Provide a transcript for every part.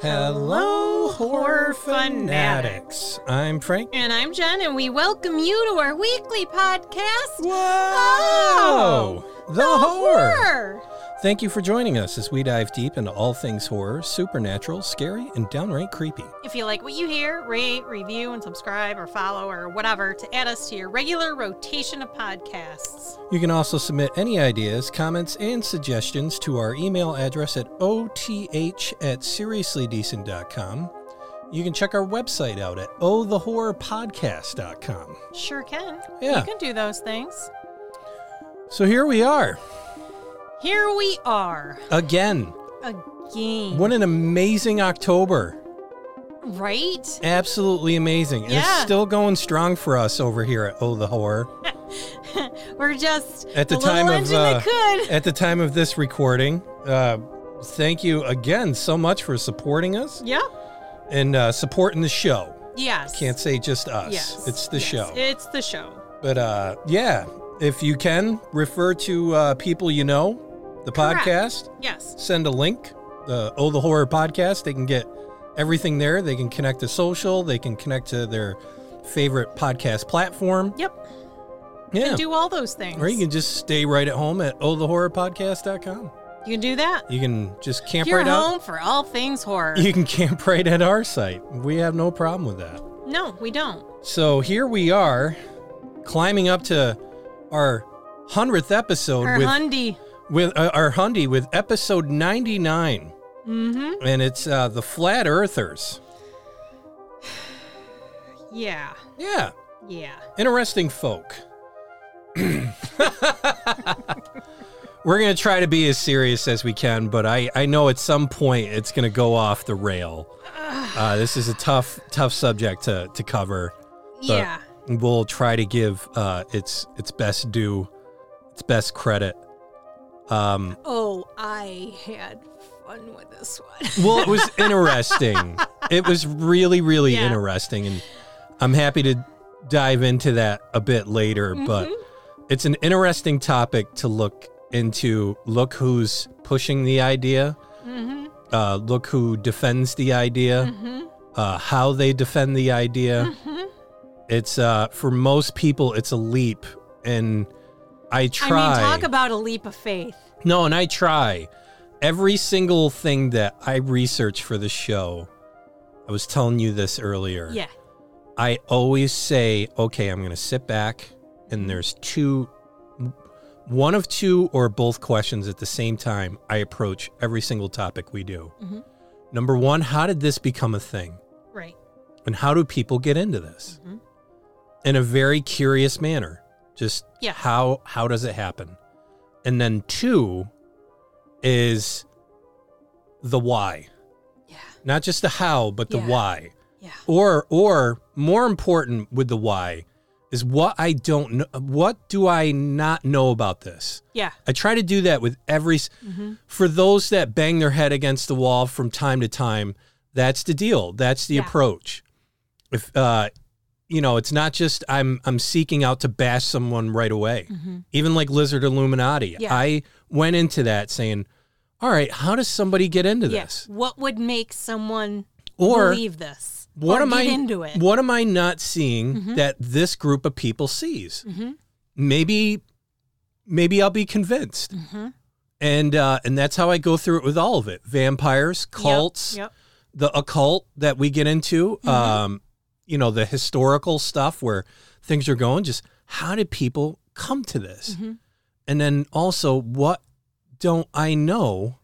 Hello, horror fanatics. I'm Frank. And I'm Jen, and we welcome you to our weekly podcast. Whoa! Oh, the, horror. horror. Thank you for joining us as we dive deep into all things horror, supernatural, scary, and downright creepy. If you like what you hear, rate, review, and subscribe, or follow, or whatever to add us to your regular rotation of podcasts. You can also submit any ideas, comments, and suggestions to our email address at oth at seriouslydecent.com. You can check our website out at ohthehorrorpodcast.com. Sure can. Yeah. You can do those things. So here we are Here we are again. again. What an amazing October. right? Absolutely amazing. And It's still going strong for us over here at Oh the Horror. We're just At the time of uh, at the time of this recording, uh, thank you again so much for supporting us Yeah. and uh, supporting the show. Yes. Can't say just us. Yes. It's the Yes. show. It's the show. but uh, yeah, if you can refer to uh, people you know, the Correct. podcast, Yes. send a link. The Oh the Horror podcast. They can get everything there. They can connect to social. They can connect to their favorite podcast platform. Yep. Yeah. And do all those things. Or you can just stay right at home at ohthehorrorpodcast.com. You can do that. You can just camp You're right out. home for all things horror. You can camp right at our site. We have no problem with that. no, we don't. So here we are, climbing up to our hundredth episode Our with Hundy. With uh, our Hundy with episode ninety nine, Mm-hmm. and it's uh, the Flat Earthers. Yeah. Yeah, Yeah. interesting folk. We're gonna try to be as serious as we can, but I I know at some point it's gonna go off the rail. Uh, this is a tough tough subject to to cover. Yeah. we'll try to give uh, its its best due, its best credit. Um, Oh, I had fun with this one. well, it was interesting. it was really, really Yeah. interesting, and I'm happy to dive into that a bit later. But Mm-hmm. it's an interesting topic to look into. Look who's pushing the idea. mm-hmm. Uh, look who defends the idea. Mm-hmm. Uh, how they defend the idea. Mm-hmm. It's uh, for most people, it's a leap, and I try. I mean, talk about a leap of faith. No, and I try. Every single thing that I research for the show, I was telling you this earlier. Yeah. I always say, okay, I'm going to sit back, and there's two, one of two or both questions at the same time. I approach every single topic we do. Mhm. Number one, how did this become a thing? Right. And how do people get into this? Mhm. In a very curious manner. Just Yeah. how how does it happen? And then two is the why. Yeah. Not just the how, but the Yeah. why. Yeah. Or or more important with the why is what I don't know what do I not know about this? Yeah. I try to do that with every Mm-hmm. for those that bang their head against the wall from time to time, that's the deal. That's the Yeah. approach. If uh you know, it's not just I'm I'm seeking out to bash someone right away. Even like Lizard Illuminati. Mm-hmm. Yeah. I went into that saying, "All right, how does somebody get into Yeah. this?" What would make someone Or believe this? what am I into it? What am I not seeing Mhm. that this group of people sees? Mhm. Maybe maybe I'll be convinced. Mm-hmm. And uh and that's how I go through it with all of it. Vampires, cults, Yep. the occult that we get into, Mm-hmm. um, you know, the historical stuff where things are going, just how did people come to this? Mhm. And then also what don't I know?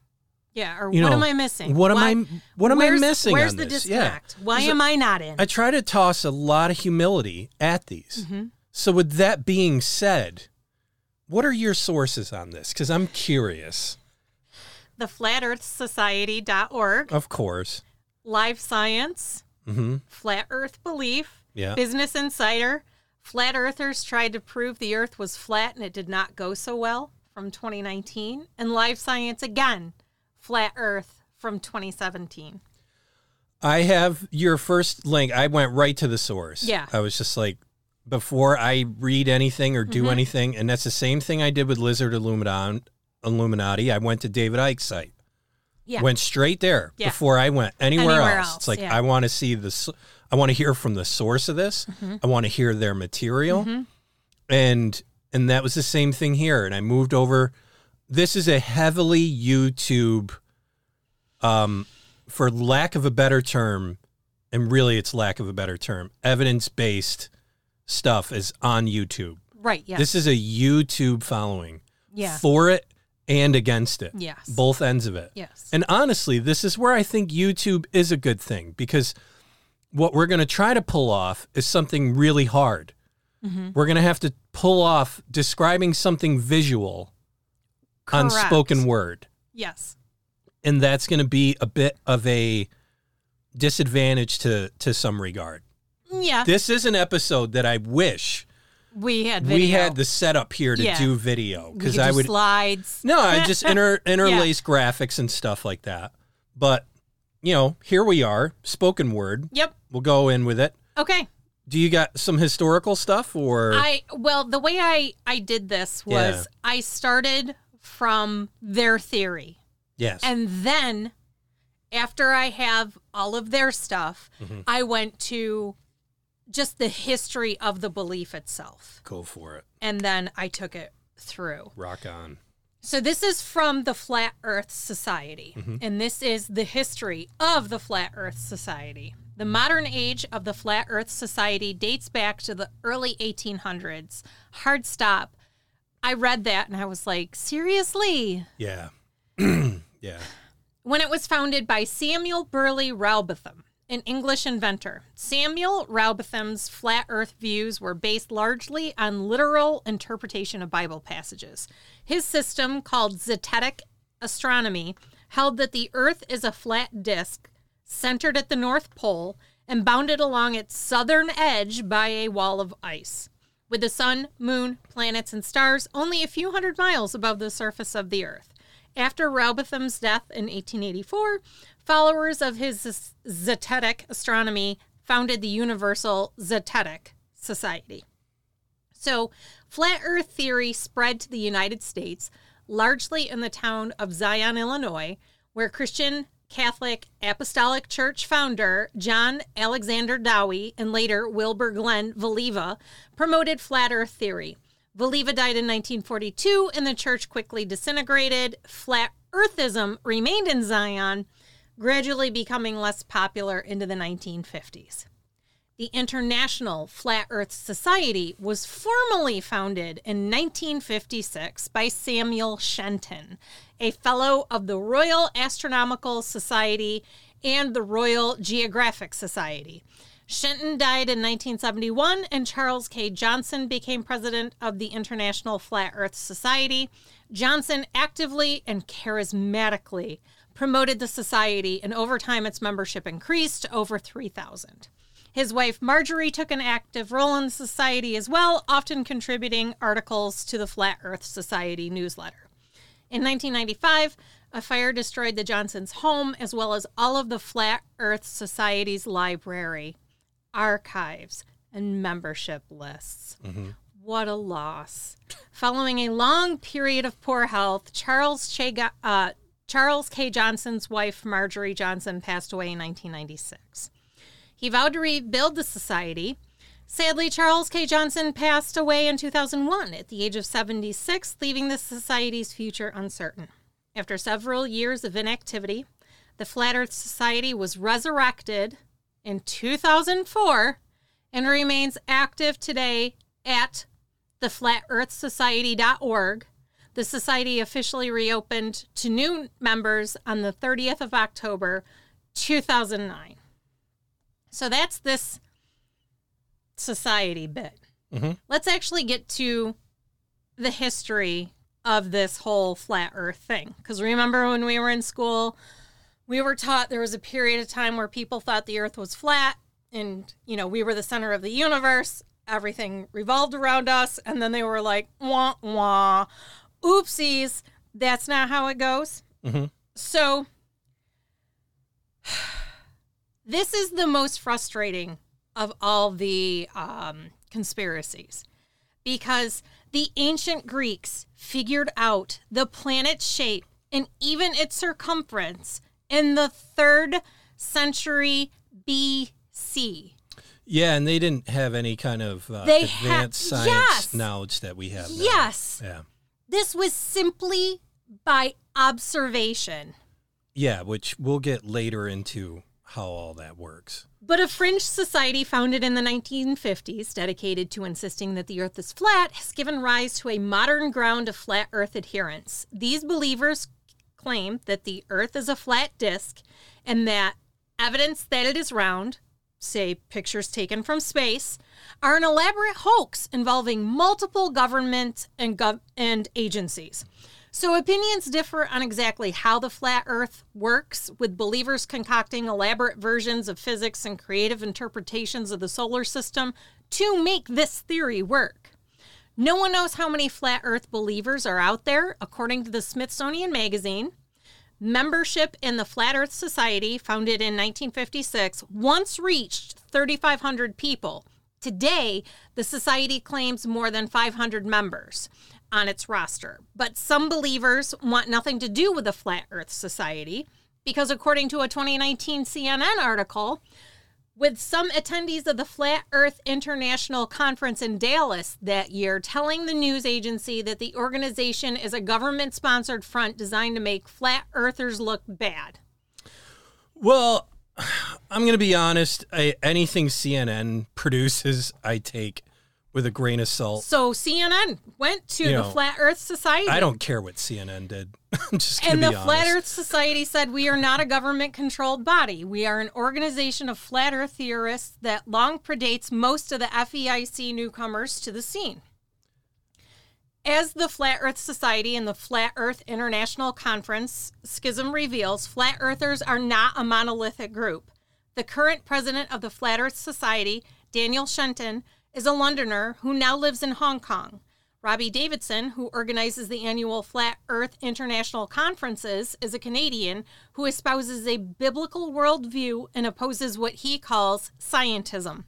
Yeah. Or You what know, am I missing? What am I what am I missing Where's on the this? disconnect? Why There's am I not in? I try to toss a lot of humility at these. Mhm. So with that being said, what are your sources on this? Because I'm curious. The Flat Earth Society.org, Of course. Live Science, hmm Flat Earth Belief, Yeah. Business Insider. Flat Earthers tried to prove the Earth was flat and it did not go so well from 2019. And Live Science again, Flat Earth from 2017. I have your first link. I went right to the source. Yeah. I was just like, before I read anything or do Mhm. anything, and that's the same thing I did with Lizard Illuminati. Illuminati. I went to David Icke's site. Yeah. Went straight there Yeah. before I went anywhere, Anywhere else. else, It's like yeah. I want to see this. I want to hear from the source of this. Mm-hmm. I want to hear their material, and and that was the same thing here. And I moved over. This is a heavily YouTube, um, for lack of a better term, and really it's lack of a better term, evidence based stuff is on YouTube. Right. Yeah. This is a YouTube following yeah. for it and against it. Yes. Both ends of it. Yes. And honestly, this is where I think YouTube is a good thing because what we're going to try to pull off is something really hard. Mm-hmm. We're going to have to pull off describing something visual on spoken word. Yes. And that's going to be a bit of a disadvantage to to some regard. Yeah. This is an episode that I wish we had video. we had the setup here to Yeah. do video We because could I do would slides. No, I just inter interlace graphics and stuff like that. But you know, here we are, spoken word. Yep. We'll go in with it. Okay. Do you got some historical stuff or I well, the way I I did this was Yeah. I started from their theory. yes? And then after I have all of their stuff, Mm-hmm. I went to just the history of the belief itself. go for it. And then I took it through. Rock on. So this is from the Flat Earth Society, Mm-hmm. and this is the history of the Flat Earth Society. The modern age of the Flat Earth Society dates back to the early 1800s. Hard stop. I read that and I was like, seriously? Yeah. yeah. When it was founded by Samuel Burley Rowbotham, an English inventor. Samuel Rowbotham's flat earth views were based largely on literal interpretation of Bible passages. His system, called Zetetic astronomy, held that the earth is a flat disk centered at the North Pole and bounded along its southern edge by a wall of ice, with the sun, moon, planets, and stars only a few hundred miles above the surface of the earth. After Rowbotham's death in 1884, followers of his Zetetic astronomy founded the Universal Zetetic Society. So, flat earth theory spread to the United States, largely in the town of Zion, Illinois, where Christian Catholic Apostolic Church founder John Alexander Dowie and later Wilbur Glenn Voliva promoted flat earth theory. Voliva died in 1942 and the church quickly disintegrated. Flat earthism remained in Zion, gradually becoming less popular into the 1950s. The International Flat Earth Society was formally founded in 1956 by Samuel Shenton, a fellow of the Royal Astronomical Society and the Royal Geographic Society. Shenton died in 1971, and Charles K. Johnson became president of the International Flat Earth Society. Johnson actively and charismatically promoted the society, and over time, its membership increased to over 3,000. His wife Marjorie took an active role in the society as well, often contributing articles to the Flat Earth Society newsletter. In 1995, a fire destroyed the Johnsons' home as well as all of the Flat Earth Society's library, archives, and membership lists. What a loss. Following a long period of poor health, Charles, che- uh, Charles K. Johnson's wife, Marjorie Johnson, passed away in 1996. He vowed to rebuild the society. Sadly, Charles K. Johnson passed away in 2001 at the age of 76, leaving the society's future uncertain. After several years of inactivity, the Flat Earth Society was resurrected in 2004 and remains active today at theflatearthsociety.org. The society officially reopened to new members on the 30th of October, 2009. So that's this society bit. Mhm. Let's actually get to the history of this whole flat earth thing. Because remember when we were in school, we were taught there was a period of time where people thought the earth was flat and, you know, we were the center of the universe. Everything revolved around us. And then they were like, wah, wah. Oopsies. That's not how it goes. Mhm. So, this is the most frustrating of all the um, conspiracies because the ancient Greeks figured out the planet's shape and even its circumference in the third century BC. Yeah, and they didn't have any kind of uh, They ha- advanced science yes. knowledge that we have now. Yes. Yeah. This was simply by observation. Yeah, which we'll get later into how all that works. But a fringe society founded in the 1950s, dedicated to insisting that the Earth is flat, has given rise to a modern ground of flat Earth adherence. These believers claim that the Earth is a flat disk and that evidence that it is round, say pictures taken from space, are an elaborate hoax involving multiple governments and, gov- and agencies. So opinions differ on exactly how the flat earth works, with believers concocting elaborate versions of physics and creative interpretations of the solar system to make this theory work. No one knows how many flat earth believers are out there, according to the Smithsonian Magazine. Membership in the Flat Earth Society, founded in 1956, once reached 3,500 people. Today, the society claims more than 500 members on its roster. But some believers want nothing to do with the Flat Earth Society because, according to a 2019 CNN article, with some attendees of the Flat Earth International Conference in Dallas that year telling the news agency that the organization is a government sponsored front designed to make flat earthers look bad. Well, I'm going to be honest. I, anything CNN produces, I take with a grain of salt. So CNN went to You the know, Flat Earth Society. I don't care what CNN did. I'm just And the be honest. Flat Earth Society said, We are not a government controlled body. We are an organization of flat earth theorists that long predates most of the FEIC newcomers to the scene. As the Flat Earth Society and the Flat Earth International Conference schism reveals, flat earthers are not a monolithic group. The current president of the Flat Earth Society, Daniel Shenton, is a Londoner who now lives in Hong Kong. Robbie Davidson, who organizes the annual Flat Earth International Conferences, is a Canadian who espouses a biblical worldview and opposes what he calls scientism.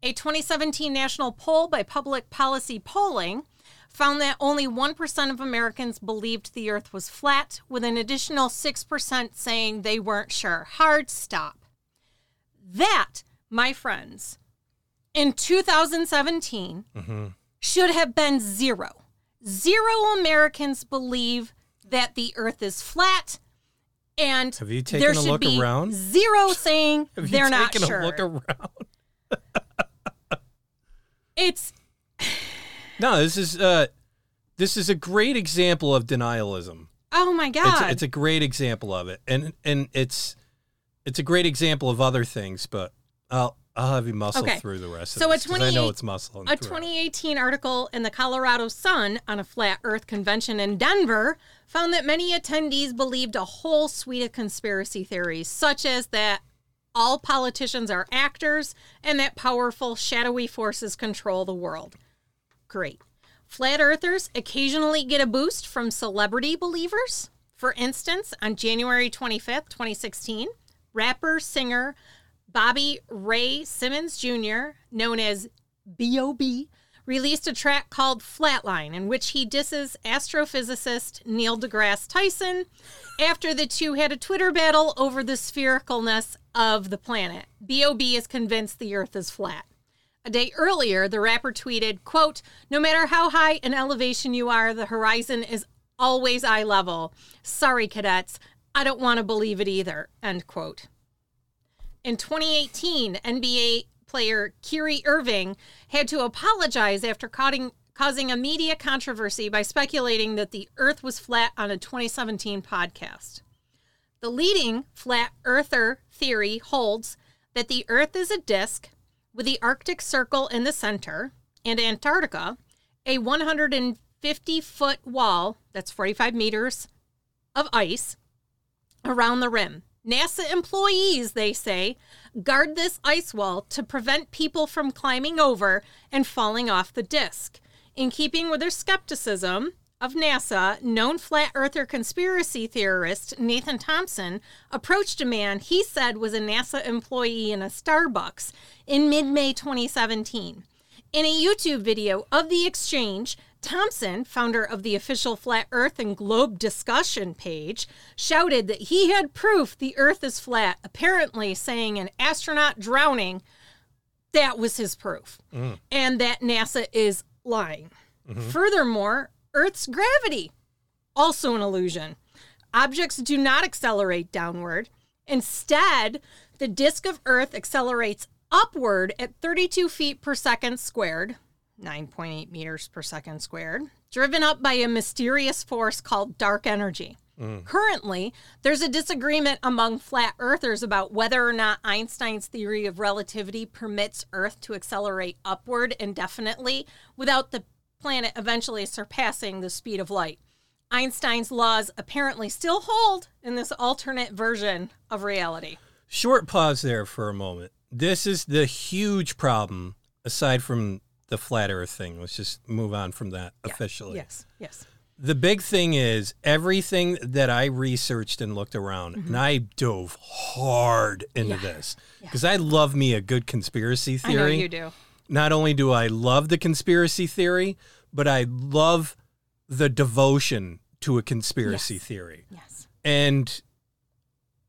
A 2017 national poll by Public Policy Polling found that only 1% of Americans believed the earth was flat, with an additional 6% saying they weren't sure. Hard stop. That, my friends, in 2017 should have been zero. Zero Americans believe that the earth is flat. And Have you taken there a look be around? Zero saying Have you they're not taken sure. a look around? it's No, this is uh, this is a great example of denialism. oh my god. a, it's a great example of it, and and it's it's a great example of other things. But I'll I'll have you muscle Okay. through the rest So of a this 'cause I know it's muscle. A 2018 article in the Colorado Sun on a flat earth convention in Denver found that many attendees believed a whole suite of conspiracy theories, such as that all politicians are actors and that powerful, shadowy forces control the world. Great. Flat earthers occasionally get a boost from celebrity believers. For instance, on January 25th, 2016, rapper singer Bobby Ray Simmons Jr., known as B.O.B., released a track called Flatline, in which he disses astrophysicist Neil deGrasse Tyson after the two had a Twitter battle over the sphericalness of the planet. B.O.B. is convinced the Earth is flat. A day earlier, the rapper tweeted, quote, No matter how high in elevation you are, the horizon is always eye level. Sorry, cadets, I don't want to believe it either, end quote. In 2018, NBA player Kyrie Irving had to apologize after causing, a media controversy by speculating that the earth was flat on a 2017 podcast. The leading flat earther theory holds that the earth is a disk with the Arctic Circle in the center and Antarctica, a 150 foot wall that's 45 meters of ice around the rim. NASA employees, they say, guard this ice wall to prevent people from climbing over and falling off the disk. In keeping with their skepticism of NASA, known flat earther conspiracy theorist Nathan Thompson approached a man he said was a NASA employee in a Starbucks in mid May 2017. In a YouTube video of the exchange, Thompson, founder of the official Flat Earth and Globe discussion page, shouted that he had proof the Earth is flat, apparently saying an astronaut drowning, that was his proof, mm. and that NASA is lying. Mm-hmm. Furthermore, Earth's gravity, also an illusion. Objects do not accelerate downward. Instead, the disk of Earth accelerates upward at 32 feet per second squared, 9.8 meters per second squared, driven up by a mysterious force called dark energy. Mm. Currently, there's a disagreement among flat earthers about whether or not Einstein's theory of relativity permits Earth to accelerate upward indefinitely without the planet eventually surpassing the speed of light. Einstein's laws apparently still hold in this alternate version of reality. Short pause there for a moment. This is the huge problem, aside from the flat Earth thing. Let's just move on from that officially. Yes, yes. The big thing is everything that I researched and looked around, and I dove hard into Mm-hmm. Yeah. this because I love me a good conspiracy I know theory. you do. Not only do I love the conspiracy theory, but I love the devotion to a conspiracy Yes. theory. Yes. And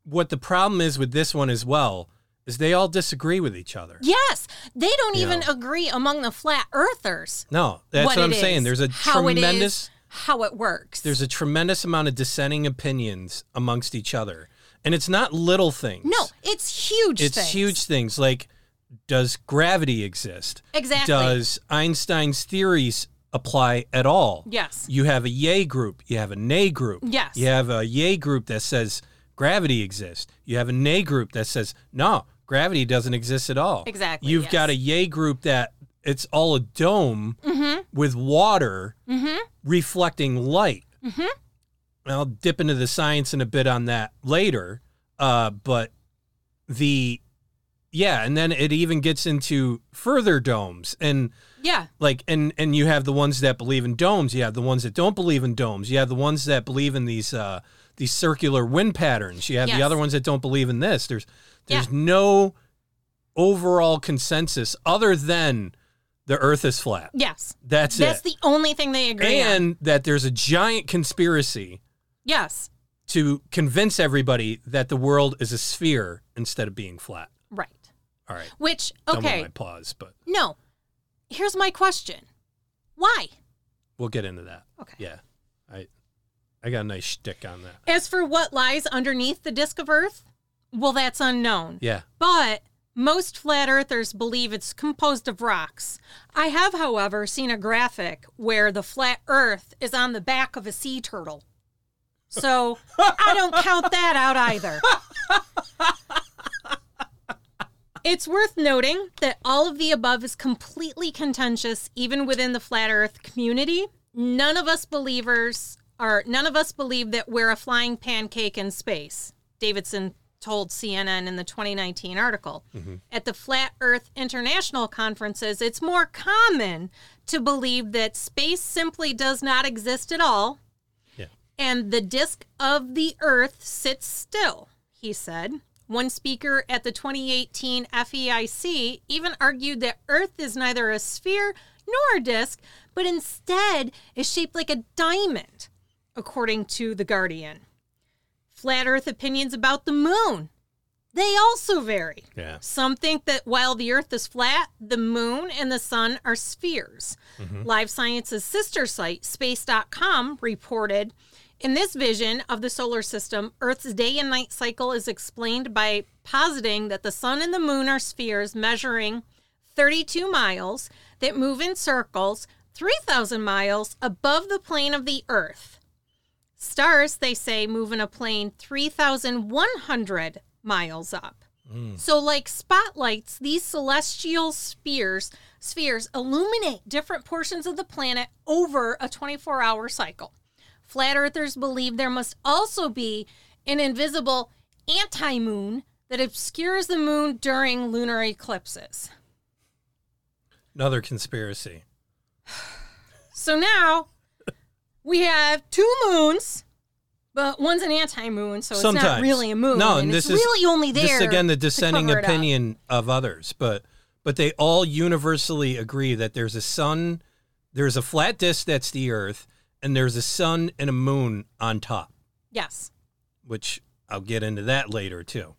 what the problem is with this one as well is they all disagree with each other. Yes, they don't You even know. agree among the flat earthers. No, that's what, what I'm it saying. There's a how it is, tremendous how it works. there's a tremendous amount of dissenting opinions amongst each other. And it's not little things. no, it's huge. It's things. huge things like does gravity exist? Exactly. Does Einstein's theories apply at all? Yes. You have a yay group, you have a nay group. Yes. You have a yay group that says gravity exists. You have a nay group that says no, gravity doesn't exist at all. Exactly, You've yes. got a yay group that it's all a dome Mm-hmm. with water reflecting light. Mm-hmm. I'll dip into the science in a bit on that later. Uh, but the yeah, and then it even gets into further domes and Yeah. like and and you have the ones that believe in domes you have the ones that don't believe in domes you have the ones that believe in these uh these circular wind patterns you have Yes. the other ones that don't believe in this there's there's Yeah. no overall consensus other than the earth is flat Yes. that's, That's it That's the only thing they agree on. and that there's a giant conspiracy Yes. to convince everybody that the world is a sphere instead of being flat Right. all right Which okay. my pause but No. Here's my question. Why? we'll get into that Okay. yeah i i got a nice shtick on that As for what lies underneath the disk of Earth, well, that's unknown. yeah But most flat earthers believe it's composed of rocks. I have, however, seen a graphic where the flat earth is on the back of a sea turtle. So I don't count that out either. It's worth noting that all of the above is completely contentious, even within the flat earth community. None of us believers are, none of us believe that we're a flying pancake in space. Davidson told CNN in the 2019 article. Mm-hmm. At the Flat Earth International conferences, it's more common to believe that space simply does not exist at all yeah and the disk of the earth sits still, he said. One speaker at the 2018 FEIC even argued that Earth is neither a sphere nor a disk, but instead is shaped like a diamond, according to The Guardian. Flat Earth opinions about the moon. They also vary. yeah Some think that while the Earth is flat, the moon and the sun are spheres. Mm-hmm. Live Science's sister site, space.com, reported in this vision of the solar system, Earth's day and night cycle is explained by positing that the sun and the moon are spheres measuring 32 miles that move in circles 3,000 miles above the plane of the Earth. Stars, they say, move in a plane 3,100 miles up. Hmm. So, like spotlights, these celestial spheres spheres illuminate different portions of the planet over a 24-hour cycle. Flat earthers believe there must also be an invisible anti-moon that obscures the moon during lunar eclipses. Another conspiracy. So now we have two moons, but one's an anti-moon, so it's Sometimes not really a moon. No, and and this it's is really only there. This is again the dissenting cover it up. opinion of others, but but they all universally agree that there's a sun there's a flat disk that's the Earth, and there's a sun and a moon on top, Yes. which I'll get into that later too.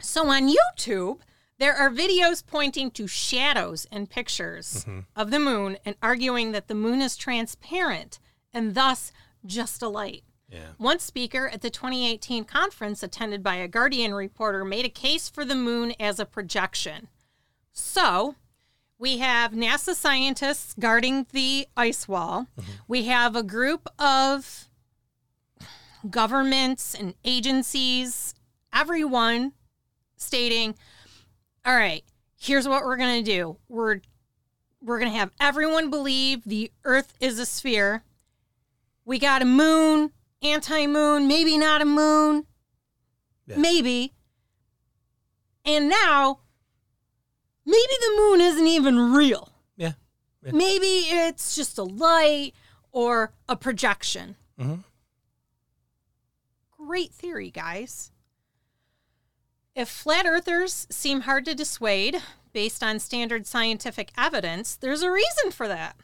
So on YouTube, there are videos pointing to shadows and pictures mm-hmm. of the moon and arguing that the moon is transparent and thus just a light. Yeah. One speaker at the 2018 conference, attended by a Guardian reporter, made a case for the moon as a projection. So, we have NASA scientists guarding the ice wall. Mm-hmm. We have a group of governments and agencies, everyone stating, "All right, here's what we're going to do. We're we're going to have everyone believe the earth is a sphere. We got a moon, anti-moon, maybe not a moon. Yeah. Maybe. And now maybe the moon isn't even real. Yeah. Yeah. Maybe it's just a light or a projection. Mhm. Great theory, guys. If flat earthers seem hard to dissuade based on standard scientific evidence, there's a reason for that.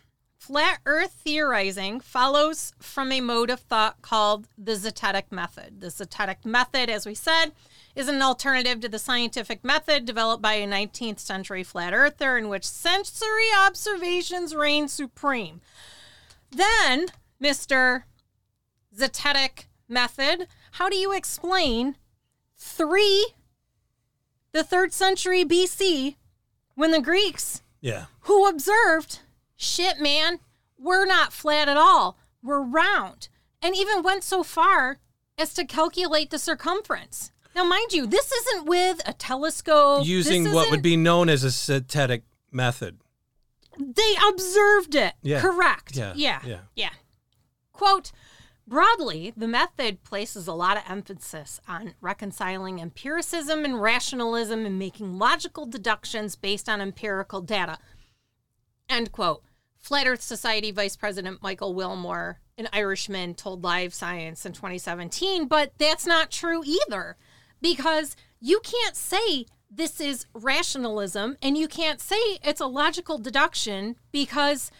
Flat earth theorizing follows from a mode of thought called the Zetetic method. The Zetetic method, as we said, is an alternative to the scientific method developed by a 19th century flat earther in which sensory observations reign supreme. Then, Mr. Zetetic method, how do you explain three, the third century BC, when the Greeks Yeah. who observed, shit, man, we're not flat at all, we're round, and even went so far as to calculate the circumference. Now, mind you, this isn't with a telescope. Using what would be known as a synthetic method. They observed it. Yeah. Correct. Yeah. Yeah. Yeah. Yeah. Quote Broadly, the method places a lot of emphasis on reconciling empiricism and rationalism and making logical deductions based on empirical data. End quote. Flat Earth Society Vice President Michael Wilmore, an Irishman, told Live Science in 2017, but that's not true either because you can't say this is rationalism and you can't say it's a logical deduction because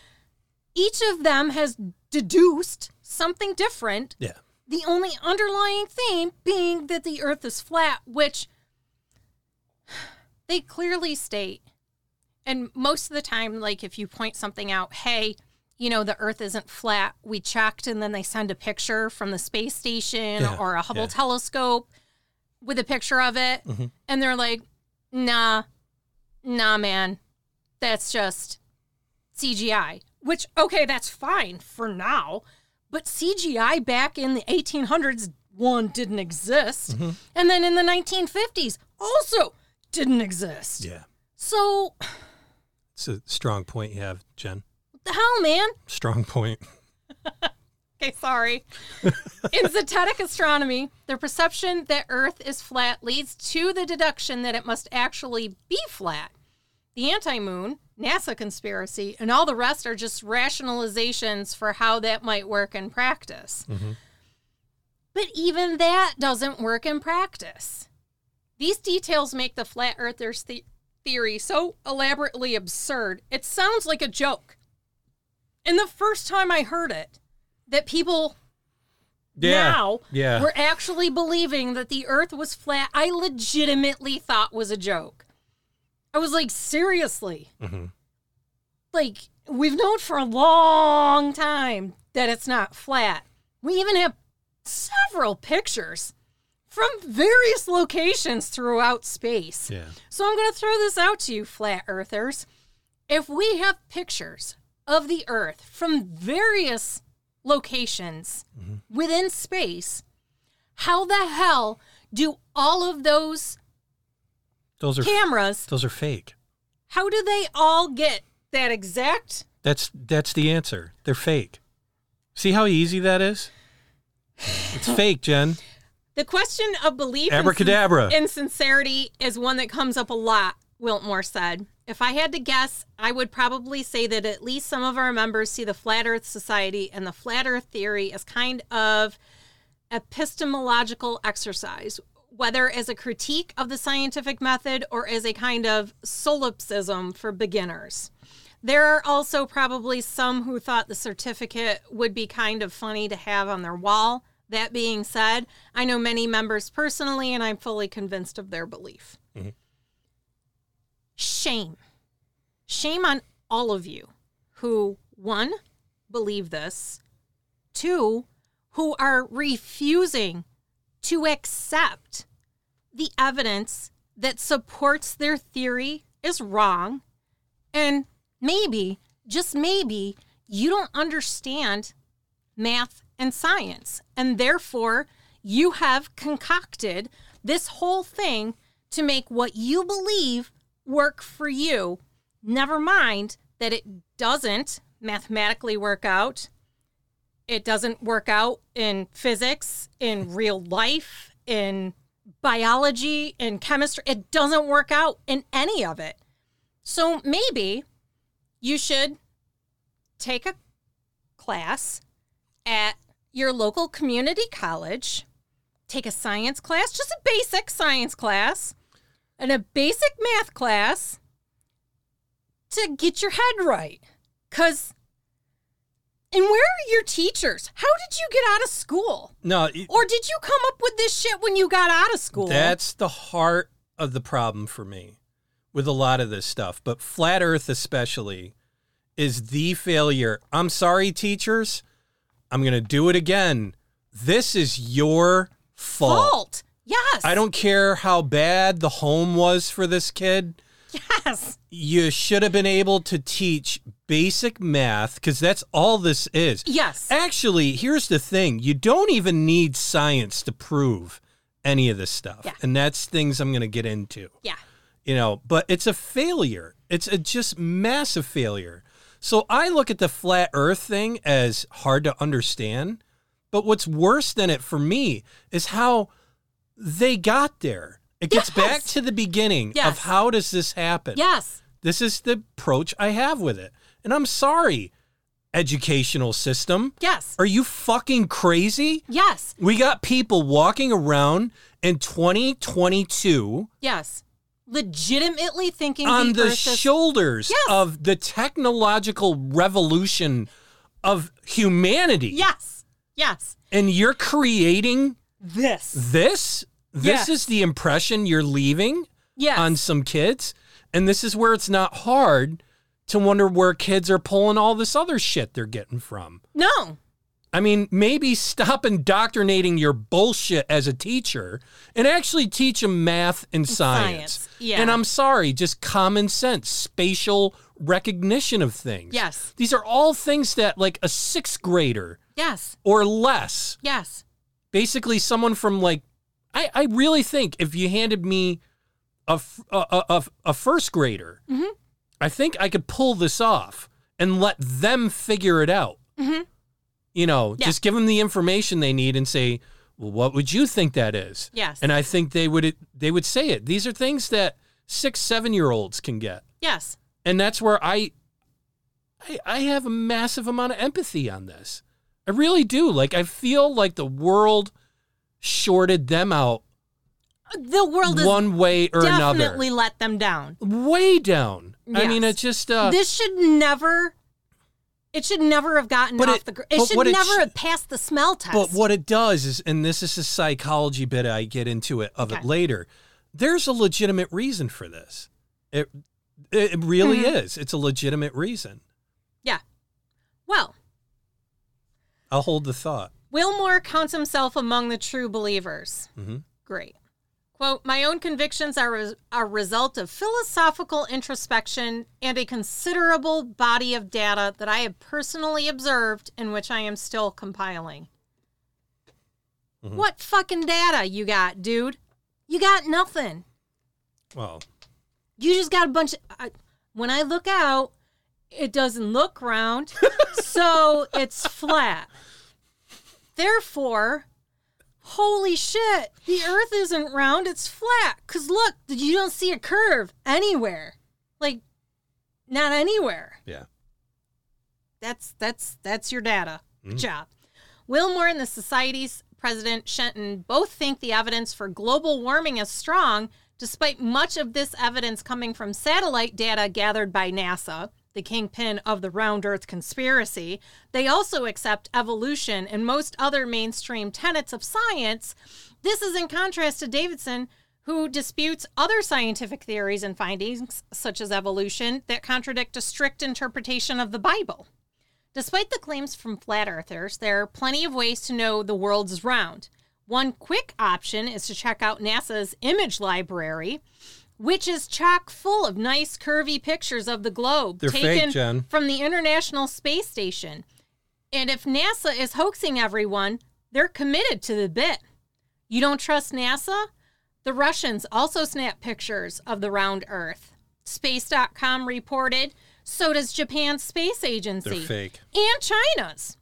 each of them has deduced something different. Yeah. The only underlying theme being that the earth is flat, which they clearly state. And most of the time, like if you point something out, hey, you know, the earth isn't flat, we checked, and then they send a picture from the space station Yeah, or a Hubble yeah. telescope with a picture of it. Mhm. And they're like, nah, nah, man, that's just CGI. Which, okay, that's fine for now. But CGI back in the 1800s, one, didn't exist. Mm-hmm. And then in the 1950s, also didn't exist. Yeah. So, It's a strong point you have, Jen. what the hell, man? Strong point. Okay, sorry. In Zetetic astronomy, the perception that Earth is flat leads to the deduction that it must actually be flat. The anti moon, NASA conspiracy, and all the rest are just rationalizations for how that might work in practice. Mm-hmm. But even that doesn't work in practice. These details make the flat earthers the- theory so elaborately absurd, it sounds like a joke. And the first time I heard it, that people Yeah. now Yeah. were actually believing that the earth was flat, I legitimately thought was a joke. I was like, seriously? Mhm. Like, we've known for a long time that it's not flat. We even have several pictures from various locations throughout space. Yeah. So I'm going to throw this out to you, flat earthers. If we have pictures of the Earth from various locations mm-hmm. within space, how the hell do all of those Those are cameras, those are fake. how do they all get that exact? That's that's the answer. They're fake. See how easy that is? It's fake, Jen. The question of belief Abracadabra. and sincerity is one that comes up a lot, Wilmore said. If I had to guess, I would probably say that at least some of our members see the Flat Earth Society and the Flat Earth Theory as kind of epistemological exercise, whether as a critique of the scientific method or as a kind of solipsism for beginners. There are also probably some who thought the certificate would be kind of funny to have on their wall. That being said, I know many members personally and I'm fully convinced of their belief. Mm-hmm. Shame. Shame on all of you who, one, believe this, two, who are refusing to accept the evidence that supports their theory is wrong. And maybe, just maybe, you don't understand math and science. And therefore, you have concocted this whole thing to make what you believe work for you. Never mind that it doesn't mathematically work out. It doesn't work out in physics, in real life, in biology, in chemistry. It doesn't work out in any of it. So maybe you should take a class at your local community college, take a science class, just a basic science class, and a basic math class to get your head right. Because, and where are your teachers? How did you get out of school? No, it- Or did you come up with this shit when you got out of school? That's the heart of the problem for me with a lot of this stuff, but flat earth especially is the failure. I'm sorry teachers. I'm going to do it again. This is your fault. fault. Yes. I don't care how bad the home was for this kid. Yes. You should have been able to teach basic math because that's all this is. Yes. Actually, here's the thing you don't even need science to prove any of this stuff. Yeah. And that's things I'm going to get into. Yeah. You know, but it's a failure. It's a just massive failure. So I look at the flat earth thing as hard to understand. But what's worse than it for me is how they got there. It gets Yes. back to the beginning of how does this happen? Yes. This is the approach I have with it. And I'm sorry, educational system. Yes. Are you fucking crazy? Yes. We got people walking around in 2022 Yes. Legitimately thinking on the, the shoulders Yes. of the technological revolution of humanity. Yes. Yes. And you're creating This. this? This Yes. is the impression you're leaving Yes. on some kids? And this is where it's not hard to wonder where kids are pulling all this other shit they're getting from. no. I mean, maybe stop indoctrinating your bullshit as a teacher and actually teach them math and science. science, yeah. And I'm sorry, just common sense, spatial recognition of things. Yes. These are all things that, like, a sixth grader Yes. or less, Yes. basically, someone from, like, I, I really think if you handed me a a a first grader, Mm-hmm. I think I could pull this off and let them figure it out. You know, Yeah. just give them the information they need and say, "Well, what would you think that is?" Yes. And I think they would they would say it. These are things that six, seven year olds can get, Yes. and that's where I, I, I have a massive amount of empathy on this. I really do. Like I feel like the world shorted them out The world one way or another, definitely let them down. way down. I mean, Yes. it just uh, this should never. It should never have gotten But off it- the. gr- It should what it never sh- have passed the smell test. But what it does is, and this is a psychology bit I get into it of it later. There's a legitimate reason for this. It it really Mm-hmm. is. It's a legitimate reason. Yeah. Well, I'll hold the thought. Wilmore counts himself among the true believers. Mhm. Great. Quote, my own convictions are a, a result of philosophical introspection and a considerable body of data that I have personally observed and which I am still compiling. Mm-hmm. What fucking data you got, dude? You got nothing. Well, You just got a bunch of. I, when I look out, it doesn't look round, so it's flat. Therefore, holy shit, the earth isn't round, it's flat. Because look, you don't see a curve anywhere. Like, not anywhere. yeah. That's that's that's your data. Good mm. job. Wilmore and the society's president Shenton both think the evidence for global warming is strong, despite much of this evidence coming from satellite data gathered by NASA. The kingpin of the round earth conspiracy, they also accept evolution and most other mainstream tenets of science. This is in contrast to Davidson, who disputes other scientific theories and findings, such as evolution, that contradict a strict interpretation of the Bible. Despite the claims from flat earthers, there are plenty of ways to know the world is round. One quick option is to check out NASA's image library, which is chock full of nice curvy pictures of the globe They're taken fake, from the International Space Station. And if NASA is hoaxing everyone, they're committed to the bit. You don't trust NASA? The Russians also snap pictures of the round Earth. Space.com reported, so does Japan's space agency They're fake. and China's.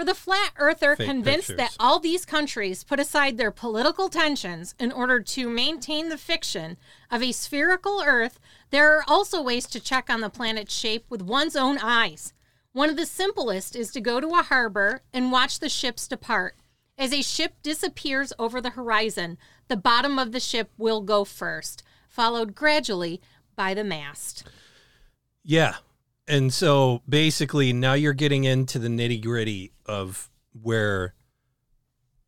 For the flat earther Fake convinced that all these countries put aside their political tensions in order to maintain the fiction of a spherical Earth, there are also ways to check on the planet's shape with one's own eyes. One of the simplest is to go to a harbor and watch the ships depart. As a ship disappears over the horizon, the bottom of the ship will go first, followed gradually by the mast. Yeah. And so basically now you're getting into the nitty gritty of where,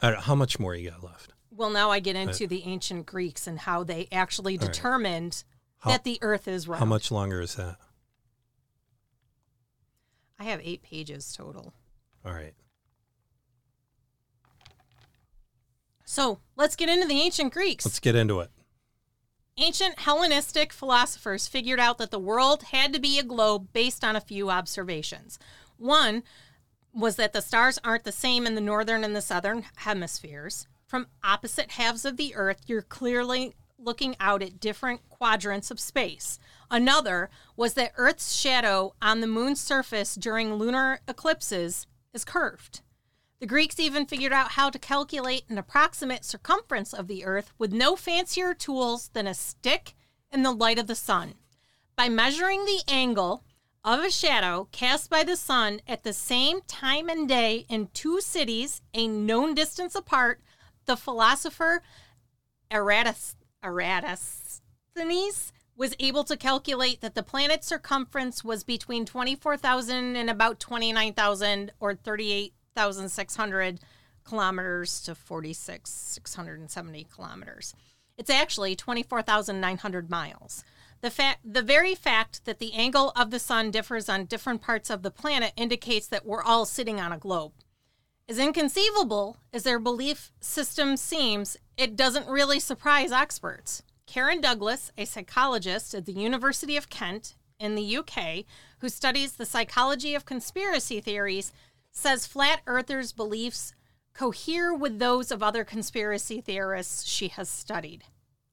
I how much more you got left? Well, now I get into uh, the ancient Greeks and how they actually determined that the Earth is round. How much longer is that? I have eight pages total. All right. So let's get into the ancient Greeks. Let's get into it. Ancient Hellenistic philosophers figured out that the world had to be a globe based on a few observations. One was that the stars aren't the same in the northern and the southern hemispheres. From opposite halves of the earth, you're clearly looking out at different quadrants of space. Another was that Earth's shadow on the moon's surface during lunar eclipses is curved. The Greeks even figured out how to calculate an approximate circumference of the Earth with no fancier tools than a stick and the light of the sun. By measuring the angle of a shadow cast by the sun at the same time and day in two cities a known distance apart, the philosopher Eratosthenes was able to calculate that the planet's circumference was between 24,000 and about 29,000 or 38,600 kilometers to 46,670 kilometers. It's actually 24,900 miles. The fact, the very fact that the angle of the sun differs on different parts of the planet indicates that we're all sitting on a globe. As inconceivable as their belief system seems, it doesn't really surprise experts. Karen Douglas, a psychologist at the University of Kent in the UK, who studies the psychology of conspiracy theories, says flat earthers' beliefs cohere with those of other conspiracy theorists she has studied.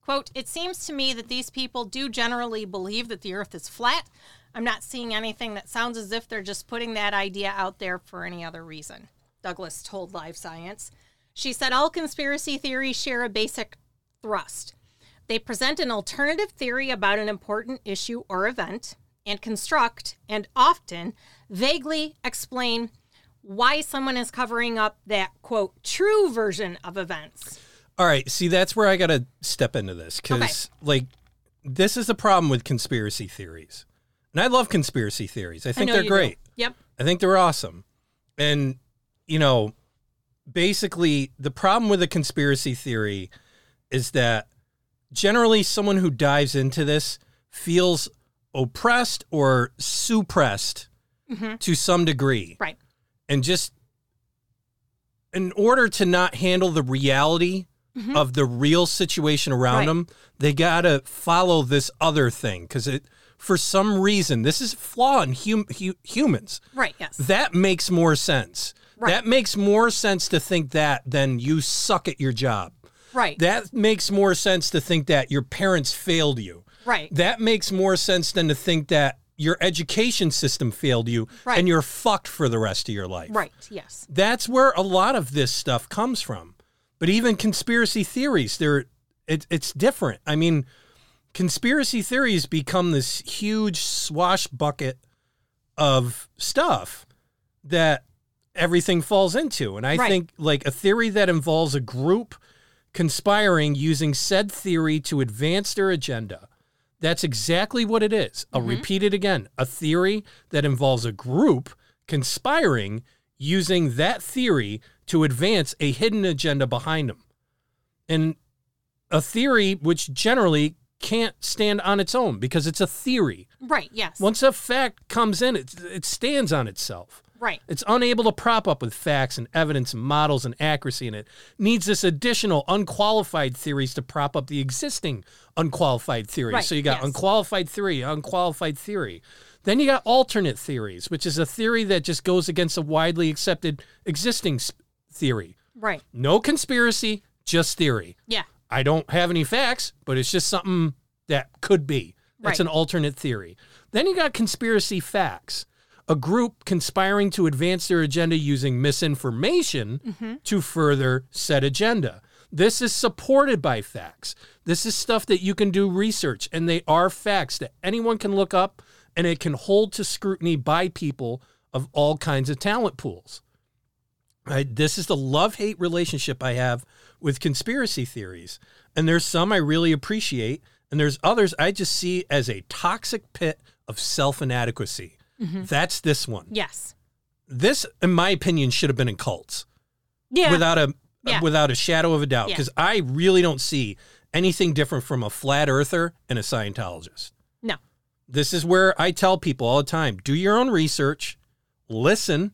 Quote, it seems to me that these people do generally believe that the earth is flat. I'm not seeing anything that sounds as if they're just putting that idea out there for any other reason, Douglas told Live Science. She said all conspiracy theories share a basic thrust. They present an alternative theory about an important issue or event and construct, and often vaguely explain why someone is covering up that, quote, true version of events. All right. See, that's where I got to step into this because, like, this is the problem with conspiracy theories. And I love conspiracy theories. I think know they're you do. great. Yep. I think they're awesome. And, you know, basically, the problem with a conspiracy theory is that generally someone who dives into this feels oppressed or suppressed mm-hmm. to some degree. Right. And just in order to not handle the reality of the real situation around Mm-hmm. Right. them, they got to follow this other thing because it, for some reason, this is a flaw in hum, hu- humans. Right. Yes. That makes more sense. Right. That makes more sense to think that than you suck at your job. Right. That makes more sense to think that your parents failed you. right. That makes more sense than to think that your education system failed you Right. and you're fucked for the rest of your life. right. Yes. That's where a lot of this stuff comes from. But even conspiracy theories, they're it, it's different. I mean, conspiracy theories become this huge swash bucket of stuff that everything falls into. And I Right. think like a theory that involves a group conspiring using said theory to advance their agenda. That's exactly what it is. I'll mm-hmm. repeat it again. A theory that involves a group conspiring using that theory to advance a hidden agenda behind them. And a theory which generally can't stand on its own because it's a theory. Right. Yes. Once a fact comes in, it, it stands on itself. Right. It's unable to prop up with facts and evidence and models and accuracy, and it needs this additional unqualified theories to prop up the existing unqualified theories. Right, So you got yes. unqualified theory, unqualified theory. Then you got alternate theories, which is a theory that just goes against a widely accepted existing theory. Right. No conspiracy, just theory. Yeah. I don't have any facts, but it's just something that could be. That's Right. an alternate theory. Then you got conspiracy facts. A group conspiring to advance their agenda using misinformation Mm-hmm. to further said agenda. This is supported by facts. This is stuff that you can do research, and they are facts that anyone can look up and it can hold to scrutiny by people of all kinds of talent pools. Right? This is the love hate relationship I have with conspiracy theories. And there's some I really appreciate, and there's others I just see as a toxic pit of self inadequacy. Mm-hmm. That's this one. Yes. This, in my opinion, should have been in cults Yeah. without a Yeah. without a shadow of a doubt. Yeah. Because I really don't see anything different from a flat earther and a Scientologist. no. This is where I tell people all the time: do your own research, listen,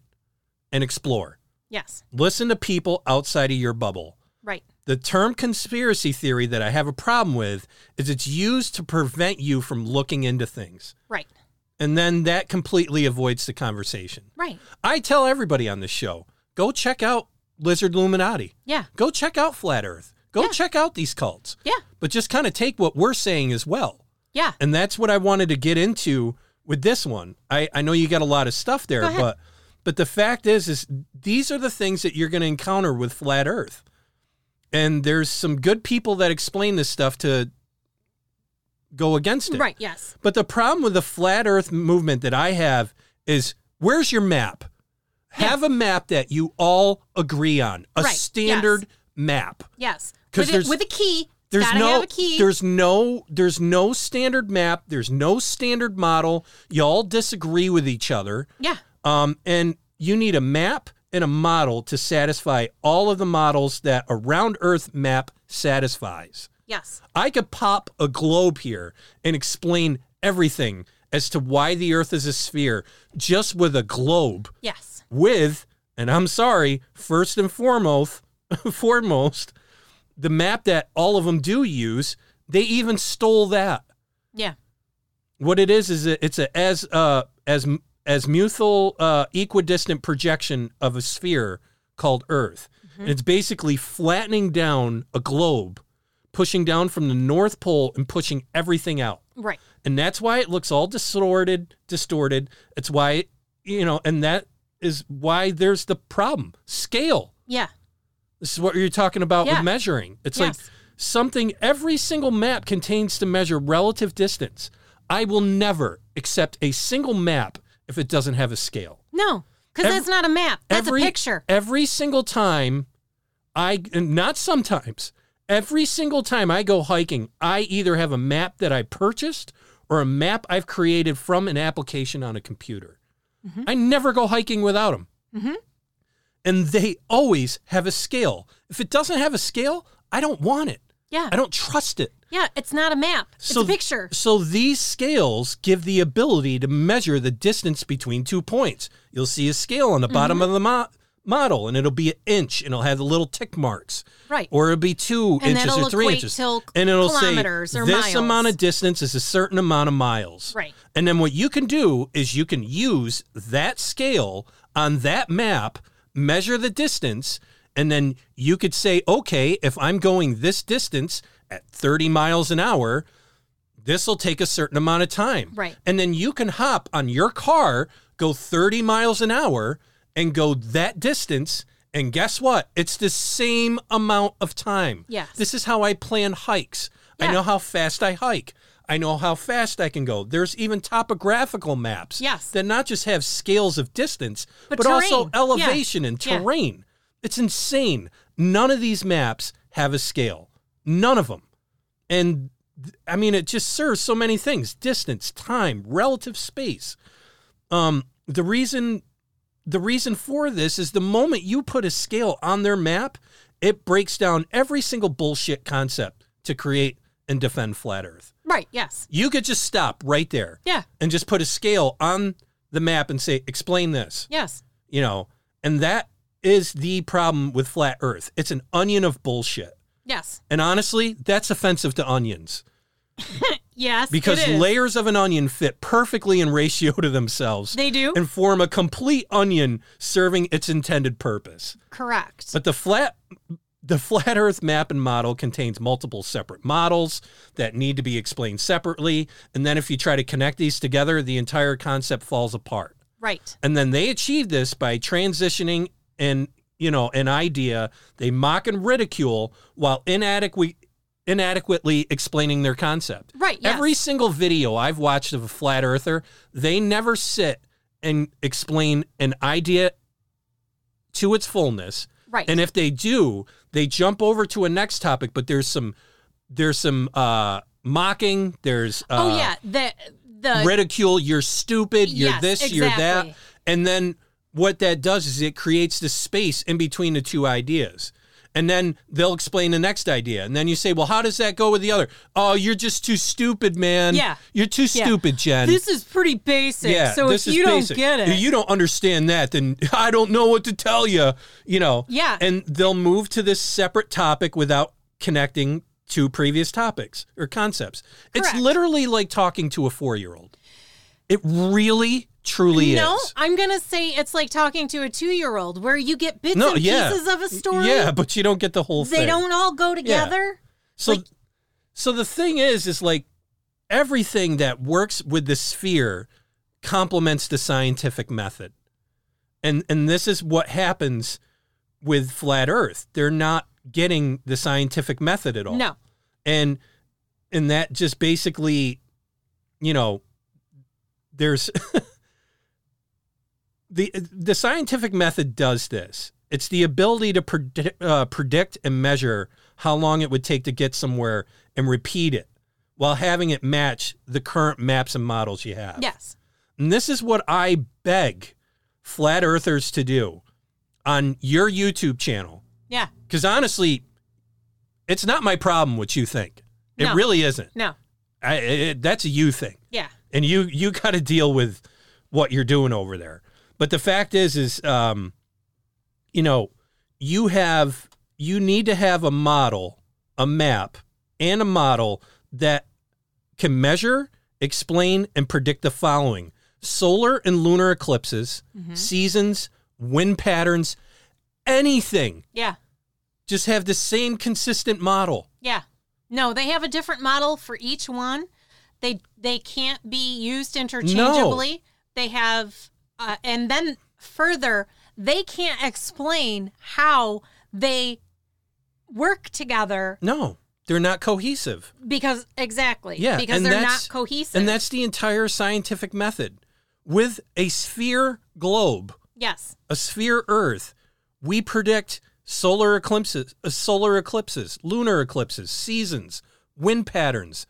and explore. Yes. Listen to people outside of your bubble. Right. The term conspiracy theory that I have a problem with is it's used to prevent you from looking into things. Right. And then that completely avoids the conversation. Right. I tell everybody on this show go check out Lizard Illuminati, Yeah. go check out Flat Earth, go Yeah. check out these cults, Yeah. but just kind of take what we're saying as well. Yeah. And that's what I wanted to get into with this one. I, I know you got a lot of stuff there, but but the fact is is these are the things that you're going to encounter with flat earth. And there's some good people that explain this stuff to go against it. Right. Yes. But the problem with the flat earth movement that I have is where's your map? Have a map that you all agree on, a Right, standard map. Yes. With, there's- a, with a key. There's no have a key. there's no there's no standard map, there's no standard model. You all disagree with each other. yeah. Um, and you need a map and a model to satisfy all of the models that a round earth map satisfies. Yes. I could pop a globe here and explain everything as to why the earth is a sphere just with a globe Yes. with, and I'm sorry, first and foremost, foremost, the map that all of them do use, they even stole that. Yeah. What it is is it's a as uh as azimuthal uh, equidistant projection of a sphere called Earth. And it's basically flattening down a globe, pushing down from the North Pole and pushing everything out. Right. And that's why it looks all distorted, distorted. It's why, you know, and that is why there's the problem. Scale. Yeah. This is what you're talking about Yeah. with measuring. It's like something every single map contains to measure relative distance. I will never accept a single map if it doesn't have a scale. No. Because that's not a map. That's every, a picture. Every single time I, and not sometimes, every single time I go hiking, I either have a map that I purchased or a map I've created from an application on a computer. Mm-hmm. I never go hiking without them. And they always have a scale. If it doesn't have a scale, I don't want it. Yeah. I don't trust it. Yeah. It's not a map. It's a picture. So these scales give the ability to measure the distance between two points. You'll see a scale on the bottom Mm-hmm. of the mo- model, and it'll be an inch, and it'll have the little tick marks. Right. Or it'll be two And inches or three inches. and it'll say this miles." amount of distance is a certain amount of miles. Right. And then what you can do is you can use that scale on that map, measure the distance, and then you could say, okay, if I'm going this distance at 30 miles an hour, this will take a certain amount of time. Right. And then you can hop on your car, go 30 miles an hour, and go that distance. And guess what? It's the same amount of time. Yes. This is how I plan hikes. I know how fast I hike. I know how fast I can go. There's even topographical maps Yes. that not just have scales of distance, But but, also terrain. Yeah. elevation and Yeah. terrain. It's insane. None of these maps have a scale. None of them. And I mean, it just serves so many things: distance, time, relative space. Um, the reason, the reason for this is the moment you put a scale on their map, it breaks down every single bullshit concept to create and defend flat Earth. Right. Yes. You could just stop right there Yeah. and just put a scale on the map and say, "Explain this." Yes. You know, and that is the problem with flat Earth. It's an onion of bullshit. Yes. And honestly, that's offensive to onions Yes. because layers of an onion fit perfectly in ratio to themselves they do. and form a complete onion serving its intended purpose. Correct. But the flat the flat earth map and model contains multiple separate models that need to be explained separately, and then if you try to connect these together, the entire concept falls apart. right. And then they achieve this by transitioning and you know an idea they mock and ridicule while inadequate inadequately explaining their concept. Right. Yes. Every single video I've watched of a flat earther, they never sit and explain an idea to its fullness. right. And if they do, they jump over to a next topic, but there's some there's some uh mocking, there's uh oh yeah. The the ridicule, you're stupid, you're Yes, this, you're that. And then what that does is it creates the space in between the two ideas. And then they'll explain the next idea. And then you say, well, how does that go with the other? Oh, you're just too stupid, man. Yeah. You're too Yeah. stupid, Jen. this is pretty basic. yeah, so if you basic. don't get it, If you don't understand that, then I don't know what to tell you. You know. Yeah. And they'll move to this separate topic without connecting to previous topics or concepts. It's literally like talking to a four year old. It really, truly is no, is. I'm gonna say it's like talking to a two year old where you get bits No, and yeah. pieces of a story. Yeah, but you don't get the whole They thing. don't all go together. So, like- so the thing is, is like everything that works with the sphere complements the scientific method, and and this is what happens with flat Earth. They're not getting the scientific method at all. No. and and that just basically, you know, there's the the scientific method does this. It's the ability to predict, uh, predict and measure how long it would take to get somewhere and repeat it while having it match the current maps and models you have. Yes. And this is what I beg flat earthers to do on your YouTube channel. Yeah. Because honestly, it's not my problem what you think. It No. really isn't. No. I, it, that's a you thing, Yeah. and you you got to deal with what you're doing over there. But the fact is, is um, you know, you have you need to have a model, a map, and a model that can measure, explain, and predict the following: solar and lunar eclipses, seasons, wind patterns, anything. Yeah. Just have the same consistent model. Yeah. No, they have a different model for each one. They they can't be used interchangeably. They have uh, and then further, they can't explain how they work together No, they're not cohesive. because exactly. Yeah, Because they're not cohesive. And that's the entire scientific method. With a sphere globe, yes. a sphere Earth, we predict solar eclipses, uh, solar eclipses, lunar eclipses, seasons, wind patterns.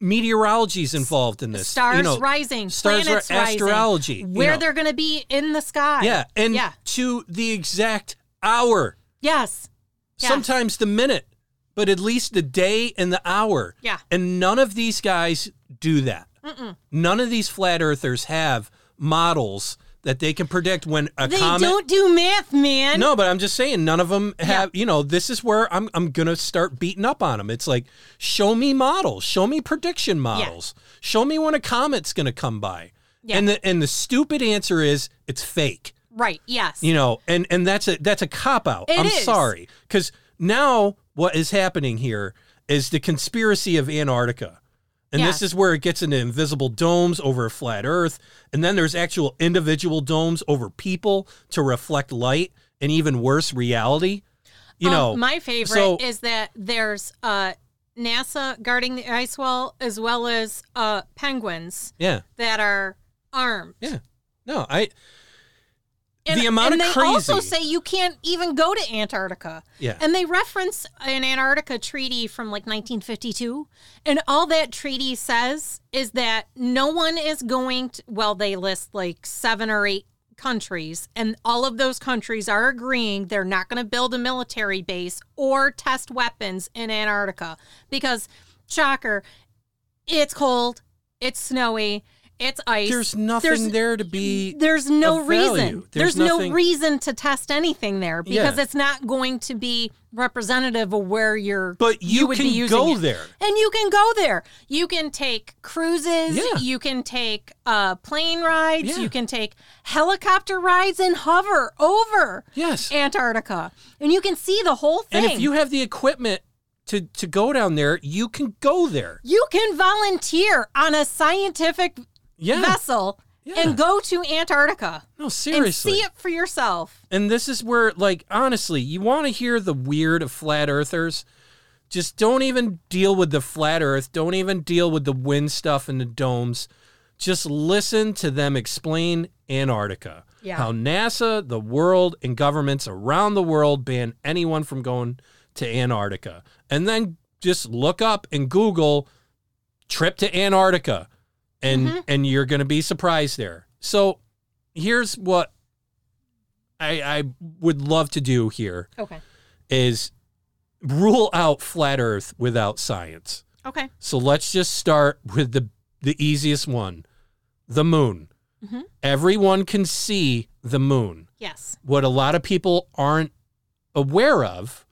Meteorology is involved in this. Stars you know, rising, stars are astrology. rising, you where know. they're going to be in the sky. Yeah, and yeah, to the exact hour, yes, Yes. sometimes the minute, but at least the day and the hour. Yeah. And none of these guys do that. None of these flat earthers have models that they can predict when a they comet. don't do math, man. No, but I'm just saying none of them have. You know, this is where I'm. I'm gonna start beating up on them. It's like, show me models, show me prediction models, show me when a comet's gonna come by. Yeah. And the and the stupid answer is it's fake. Right? Yes. You know, and and that's a that's a cop out. It I'm is. sorry because now what is happening here is the conspiracy of Antarctica. And Yeah. this is where it gets into invisible domes over a flat Earth. And then there's actual individual domes over people to reflect light and even worse, reality. You Um, know, my favorite so- is that there's uh, NASA guarding the ice wall as well as uh, penguins yeah, that are armed. yeah. No, I. And, The amount and of they also say you can't even go to Antarctica. Yeah. And they reference an Antarctica treaty from like 1952. And all that treaty says is that no one is going to, well, they list like seven or eight countries, and all of those countries are agreeing they're not going to build a military base or test weapons in Antarctica because, shocker, it's cold, it's snowy, it's ice. There's nothing There's- there to be. there's no reason. There's There's, nothing- no reason to test anything there because Yeah. it's not going to be representative of where you're. But you would can be using go it. there. and you can go there. You can take cruises. Yeah. You can take uh, plane rides. Yeah. You can take helicopter rides and hover over Yes. Antarctica, and you can see the whole thing. And if you have the equipment to to go down there, you can go there. you can volunteer on a scientific Yeah. vessel Yeah. and go to Antarctica No, and seriously. see it for yourself. And this is where, like, honestly, you want to hear the weird of flat earthers? Just don't even deal with the flat earth. Don't even deal with the wind stuff and the domes. Just listen to them explain Antarctica. Yeah. How NASA, the world, and governments around the world ban anyone from going to Antarctica. And then just look up and Google trip to Antarctica and and you're going to be surprised there. So here's what I I would love to do here Okay. is rule out flat earth without science. Okay. So let's just start with the the easiest one. The moon. Mhm. Everyone can see the moon. Yes. What a lot of people aren't aware of,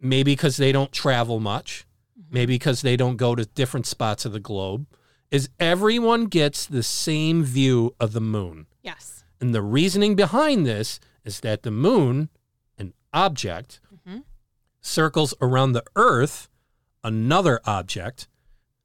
maybe because they don't travel much, maybe because they don't go to different spots of the globe, is everyone gets the same view of the moon. Yes. And the reasoning behind this is that the moon, an object, Mhm. circles around the earth, another object.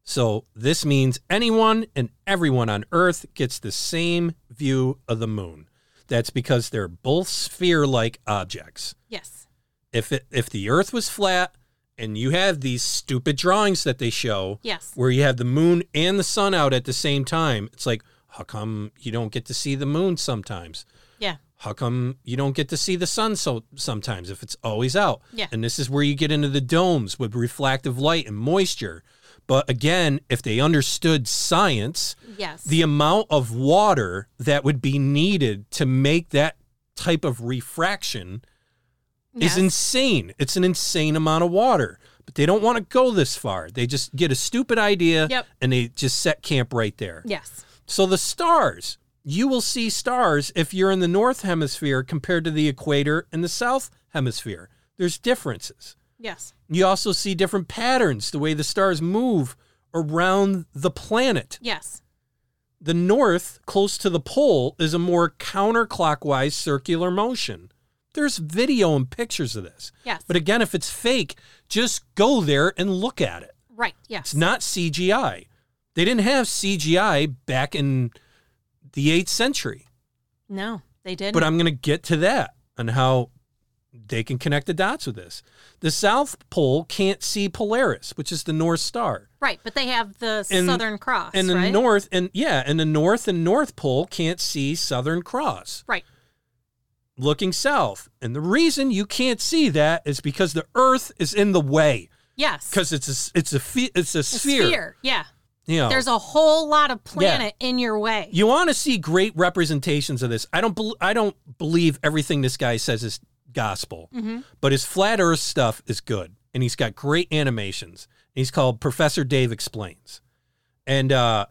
So this means anyone and everyone on earth gets the same view of the moon. That's because they're both sphere like objects. Yes. If it, if the earth was flat and you have these stupid drawings that they show Yes. where you have the moon and the sun out at the same time, it's like how come you don't get to see the moon sometimes? Yeah. How come you don't get to see the sun so sometimes if it's always out? Yeah. And this is where you get into the domes with refractive light and moisture. But again, if they understood science, Yes. the amount of water that would be needed to make that type of refraction yes. is insane. It's an insane amount of water. But they don't want to go this far. They just get a stupid idea Yep. and they just set camp right there. Yes. So the stars, you will see stars if you're in the north hemisphere compared to the equator in the south hemisphere. There's differences. Yes. You also see different patterns, the way the stars move around the planet. Yes. The north, close to the pole, is a more counterclockwise circular motion. There's video and pictures of this. Yes. But again, if it's fake, just go there and look at it. right. Yes. It's not CGI. They didn't have CGI back in the 8th century. no, they didn't. But I'm going to get to that and how they can connect the dots with this. The South Pole can't see Polaris, which is the North Star. right, but they have the And- Southern Cross, And the right? North and yeah, and the North and North Pole can't see Southern Cross. right. Looking south. And the reason you can't see that is because the Earth is in the way. Yes. Because it's a it's a it's a A sphere. sphere. Yeah. You know, There's a whole lot of planet in your way. you want to see great representations of this. I don't bel I don't believe everything this guy says is gospel, Mm-hmm. but his flat Earth stuff is good, and he's got great animations. He's called Professor Dave Explains, and uh,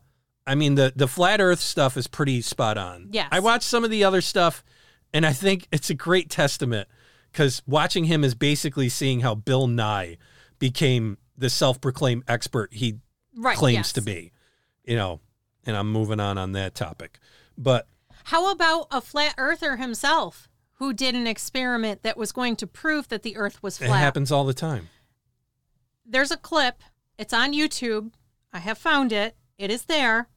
I mean the the flat Earth stuff is pretty spot on. Yes. I watched some of the other stuff, and I think it's a great testament because watching him is basically seeing how Bill Nye became the self-proclaimed expert he right. claims yes. to be, you know, and I'm moving on on that topic. But How about a flat earther himself who did an experiment that was going to prove that the earth was flat? it happens all the time. There's a clip. It's on YouTube. I have found it. It is there.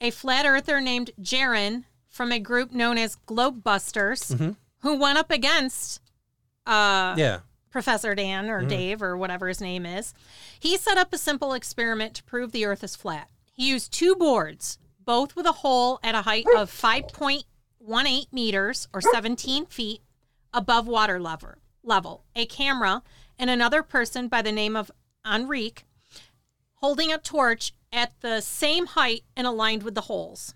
A flat earther named Jaron from a group known as Globebusters Mhm. who went up against uh, Yeah. Professor Dan or Dave or whatever his name is. He set up a simple experiment to prove the earth is flat. He used two boards, both with a hole at a height of 5.18 meters or 17 feet above water level. Level. A camera and another person by the name of Enrique holding a torch at the same height and aligned with the holes.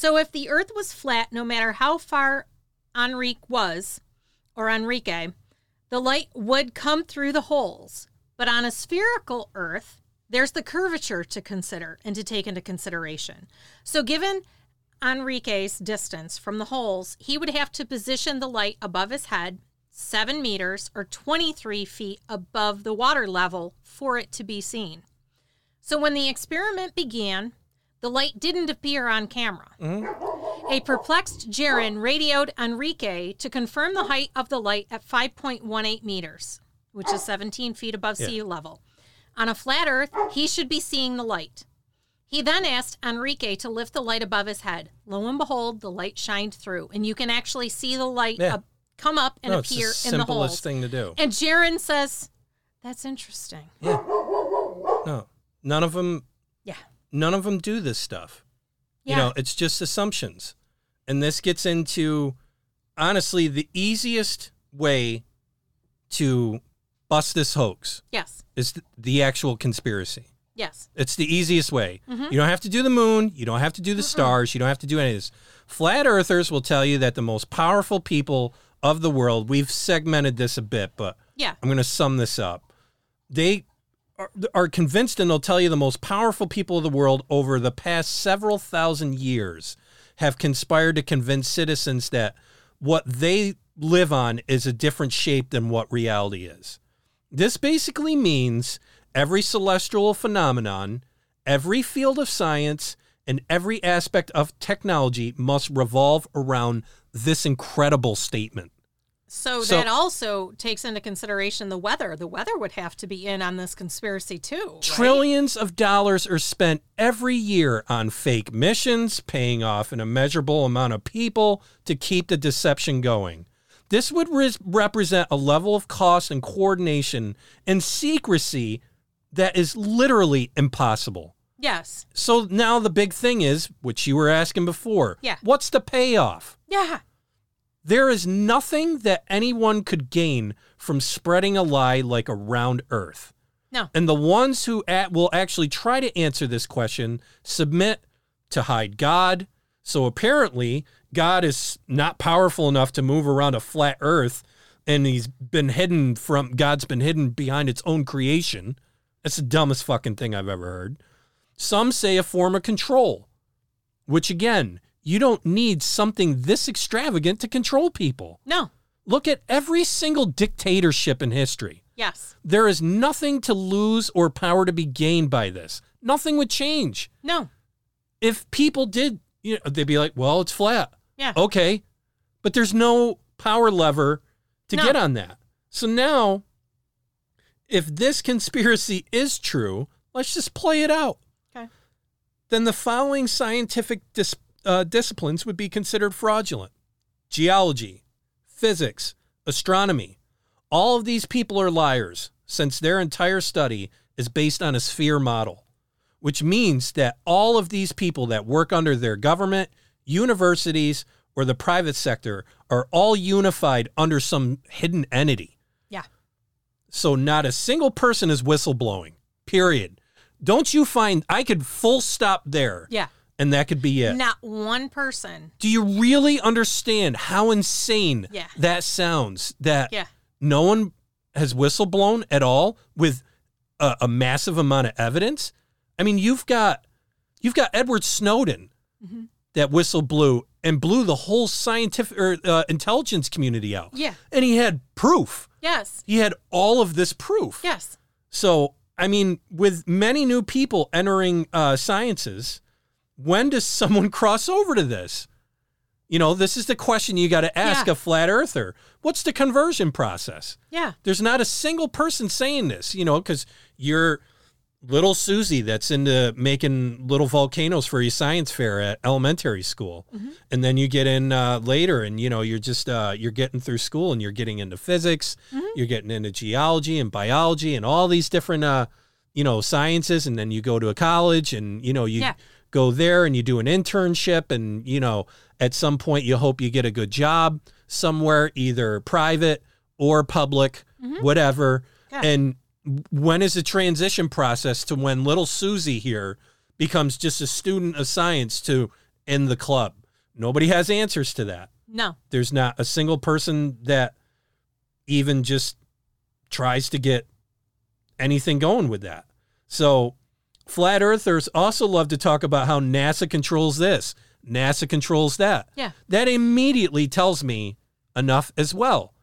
So if the earth was flat, no matter how far Enrique was, or Enrique, the light would come through the holes. But on a spherical earth, there's the curvature to consider and to take into consideration. So given Enrique's distance from the holes, he would have to position the light above his head, seven meters or 23 feet above the water level for it to be seen. So when the experiment began, the light didn't appear on camera. Mm-hmm. A perplexed Jeran radioed Enrique to confirm the height of the light at 5.18 meters, which is 17 feet above sea level. On a flat earth, he should be seeing the light. He then asked Enrique to lift the light above his head. Lo and behold, the light shined through, and you can actually see the light Yeah. up- come up and No, it's appear the in the simplest holes. thing to do. And Jeran says, "That's interesting." Yeah. No, none of them. None of them do this stuff. Yeah. You know, it's just assumptions, and this gets into honestly the easiest way to bust this hoax yes. is the actual conspiracy. Yes. It's the easiest way. Mm-hmm. You don't have to do the moon. You don't have to do the stars. You don't have to do any of this. Flat earthers will tell you that the most powerful people of the world, we've segmented this a bit, but Yeah. I'm going to sum this up. They are, are convinced, and they'll tell you the most powerful people of the world over the past several thousand years have conspired to convince citizens that what they live on is a different shape than what reality is. This basically means every celestial phenomenon, every field of science, and every aspect of technology must revolve around this incredible statement. So, So- that also takes into consideration the weather. The weather would have to be in on this conspiracy too. right? Trillions of dollars are spent every year on fake missions, paying off an immeasurable amount of people to keep the deception going. This would res- represent a level of cost and coordination and secrecy that is literally impossible. Yes. So now the big thing is, which you were asking before, Yeah. what's the payoff? Yeah. There is nothing that anyone could gain from spreading a lie like a round earth. No. And the ones who at, will actually try to answer this question submit to hide God. So apparently, God is not powerful enough to move around a flat earth, and he's been hidden from God's been hidden behind its own creation. That's the dumbest fucking thing I've ever heard. Some say a form of control, which again, you don't need something this extravagant to control people. No. Look at every single dictatorship in history. Yes. There is nothing to lose or power to be gained by this. Nothing would change. No. If people did, you know, they'd be like, well, it's flat. Yeah. Okay. But there's no power lever to No. get on that. So now, if this conspiracy is true, let's just play it out. Okay. Then the following scientific dis- uh, disciplines would be considered fraudulent geology, physics, astronomy. All of these people are liars since their entire study is based on a sphere model, which means that all of these people that work under their government, universities, or the private sector are all unified under some hidden entity. Yeah. So not a single person is whistleblowing, period. Don't you find I could full stop there Yeah. And that could be it? Not one person. Do you really understand how insane Yeah. that sounds? That Yeah. no one has whistleblown at all with a, a massive amount of evidence. I mean, you've got you've got Edward Snowden Mm-hmm. that whistle blew and blew the whole scientific or uh, intelligence community out. Yeah. and he had proof. Yes. He had all of this proof. Yes. So, I mean, with many new people entering uh, sciences, when does someone cross over to this? You know, this is the question you got to ask Yeah. a flat earther. What's the conversion process? Yeah. There's not a single person saying this, you know, because you're little Susie that's into making little volcanoes for your science fair at elementary school. And then you get in uh, later and, you know, you're just, uh, you're getting through school and you're getting into physics, you're getting into geology and biology and all these different, uh, you know, sciences. And then you go to a college and, you know, you Yeah. Go there and you do an internship and, you know, At some point, you hope you get a good job somewhere, either private or public, mm-hmm. whatever. Yeah. And when is the transition process to when little Susie here becomes just a student of science to in the club? Nobody has answers to that. No. There's not a single person that even just tries to get anything going with that. So, flat earthers also love to talk about how NASA controls this, NASA controls that. Yeah. That immediately tells me enough as well.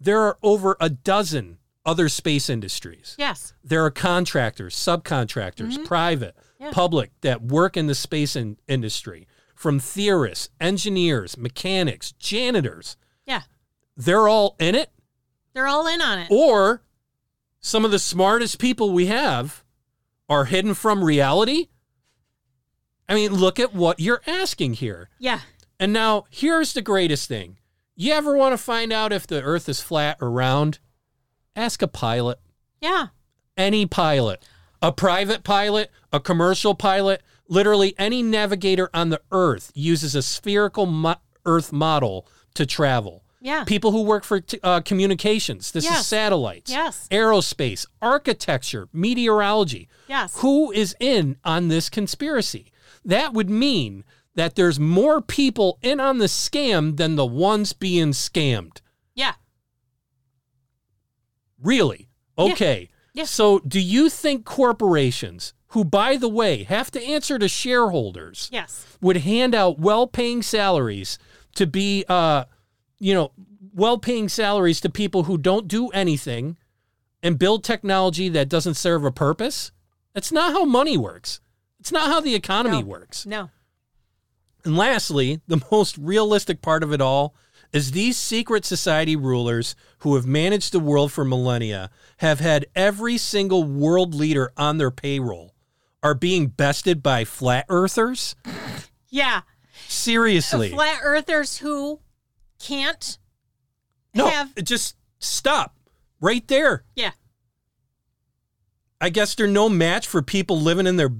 There are over a dozen other space industries. Yes. There are contractors, subcontractors, private, Mm-hmm. Yeah. public that work in the space in- industry, from theorists, engineers, mechanics, janitors. Yeah. They're all in it, They're all in on it. or some of the smartest people we have are hidden from reality. I mean, look at what you're asking here. Yeah. And now here's the greatest thing. You ever want to find out if the earth is flat or round? Ask a pilot, Yeah. any pilot, a private pilot, a commercial pilot, literally any navigator on the earth uses a spherical mo- earth model to travel. Yeah. People who work for t- uh, communications, this Yes. is satellites, Yes. aerospace, architecture, meteorology. Yes. Who is in on this conspiracy? That would mean that there's more people in on the scam than the ones being scammed. Yeah. Really? Okay. Yeah. So, do you think corporations, who, by the way, have to answer to shareholders, Yes. would hand out well-paying salaries to be, uh, you know, well-paying salaries to people who don't do anything and build technology that doesn't serve a purpose? That's not how money works. It's not how the economy No. works. No. And lastly, the most realistic part of it all is these secret society rulers who have managed the world for millennia have had every single world leader on their payroll are being bested by flat earthers? Yeah. Seriously. Flat earthers who can't no, have- just stop right there. Yeah. I guess they're no match for people living in their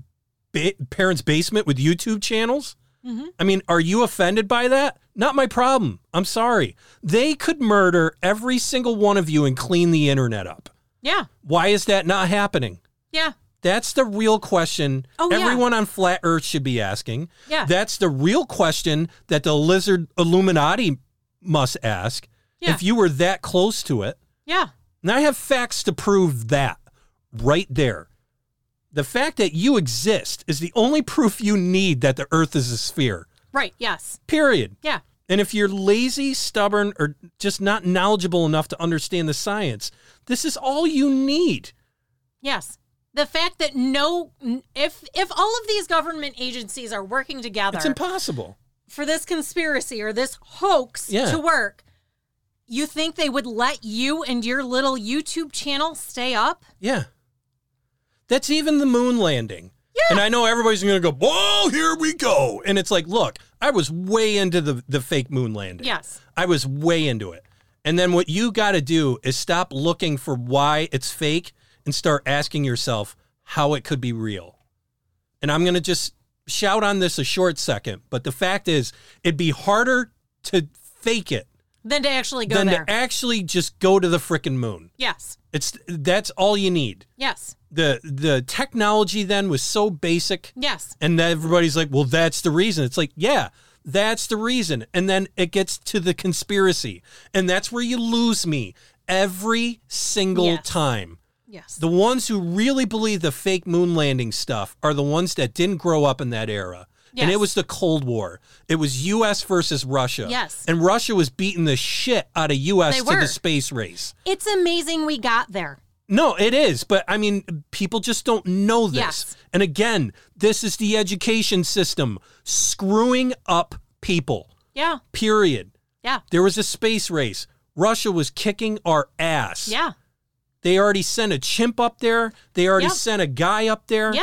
ba- parents' basement with YouTube channels. Mhm. I mean, are you offended by that? Not my problem. I'm sorry. They could murder every single one of you and clean the internet up. Yeah. Why is that not happening? Yeah. That's the real question Oh, yeah. everyone on flat earth should be asking. Yeah. That's the real question that the lizard Illuminati must ask Yeah. if you were that close to it. Yeah. And I have facts to prove that right there. The fact that you exist is the only proof you need that the earth is a sphere. Right. Yes. Period. Yeah. And if you're lazy, stubborn, or just not knowledgeable enough to understand the science, this is all you need. Yes. The fact that no if if all of these government agencies are working together It's impossible. For this conspiracy or this hoax Yeah. to work, you think they would let you and your little YouTube channel stay up? Yeah. That's even the moon landing. Yeah. And I know everybody's going to go, whoa, here we go. And it's like, look, I was way into the, the fake moon landing. Yes. I was way into it. And then what you got to do is stop looking for why it's fake and start asking yourself how it could be real. And I'm going to just shout on this a short second, but the fact is, it'd be harder to fake it Then to actually go than there. to actually just go to the frickin' moon. yes. It's that's all you need. Yes. The the technology then was so basic Yes. and then everybody's like, well, that's the reason. It's like, yeah, that's the reason. And then it gets to the conspiracy. And that's where you lose me every single Yes. time. Yes. The ones who really believe the fake moon landing stuff are the ones that didn't grow up in that era. Yes. And it was the Cold War. It was US versus Russia. Yes. And Russia was beating the shit out of US They to were. the space race. it's amazing we got there. No, it is, but I mean, people just don't know this. Yes. And again, this is the education system screwing up people. Yeah. Period. Yeah. There was a space race. Russia was kicking our ass. Yeah. They already sent a chimp up there. They already Yeah. sent a guy up there. Yeah.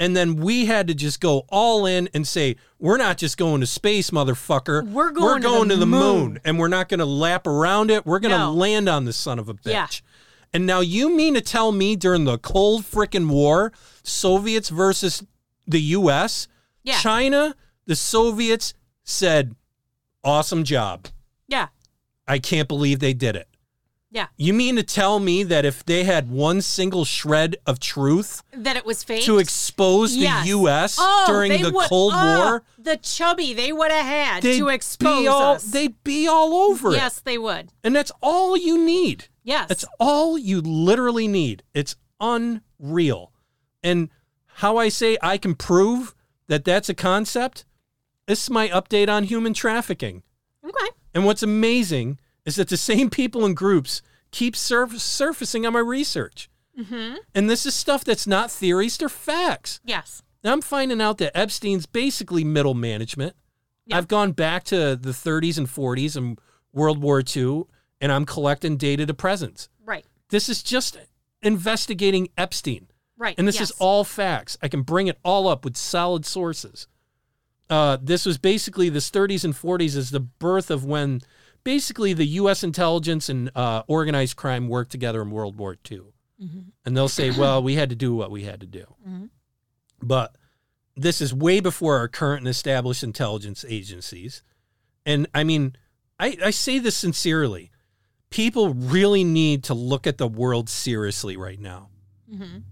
And then we had to just go all in and say, we're not just going to space, motherfucker. We're going to the to the moon. moon. And we're not going to lap around it. We're going to No. land on the son of a bitch. Yeah. And now you mean to tell me during the cold frickin' war, Soviets versus the US, Yeah. China, the Soviets said, awesome job. Yeah. I can't believe they did it. Yeah. You mean to tell me that if they had one single shred of truth That it was fake. to expose Yes. the U.S. Oh, during the would- Cold oh, War, The chubby they would have had to expose all, us. they'd be all over it. yes, they would. And that's all you need. Yes. That's all you literally need. It's unreal. And how I say I can prove that that's a concept, this is my update on human trafficking. okay. And what's amazing is that the same people and groups keep surf- surfacing on my research. Mm-hmm. And this is stuff that's not theories, they're facts. Yes. Now I'm finding out that Epstein's basically middle management. Yeah. I've gone back to the 30s and 40s and World War II, and I'm collecting data to present. Right. This is just investigating Epstein. Right. And this yes. is all facts. I can bring it all up with solid sources. Uh, this was basically this 30s and 40s is the birth of when basically the U.S. intelligence and uh, organized crime worked together in World War II. Mhm. And they'll say, well, we had to do what we had to do. Mhm. But this is way before our current and established intelligence agencies. And I mean, I, I say this sincerely. People really need to look at the world seriously right now. Mhm.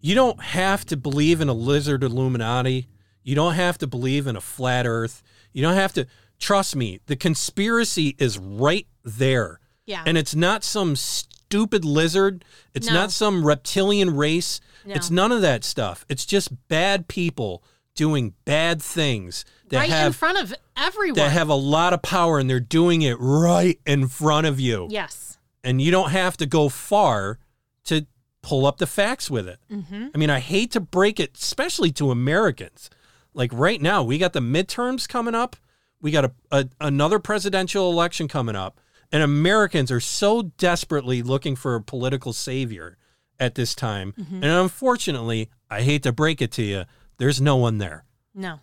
You don't have to believe in a lizard Illuminati. You don't have to believe in a flat earth. You don't have to trust me. The conspiracy is right there. Yeah. And it's not some stupid lizard. It's No. not some reptilian race. No. It's none of that stuff. It's just bad people doing bad things that right in front of everyone. that have a lot of power and they're doing it right in front of you. yes. And you don't have to go far to pull up the facts with it. Mm-hmm. I mean, I hate to break it, especially to Americans. Like right now, we got the midterms coming up. We got a, a another presidential election coming up, and Americans are so desperately looking for a political savior at this time. Mm-hmm. And unfortunately, I hate to break it to you, there's no one there. No.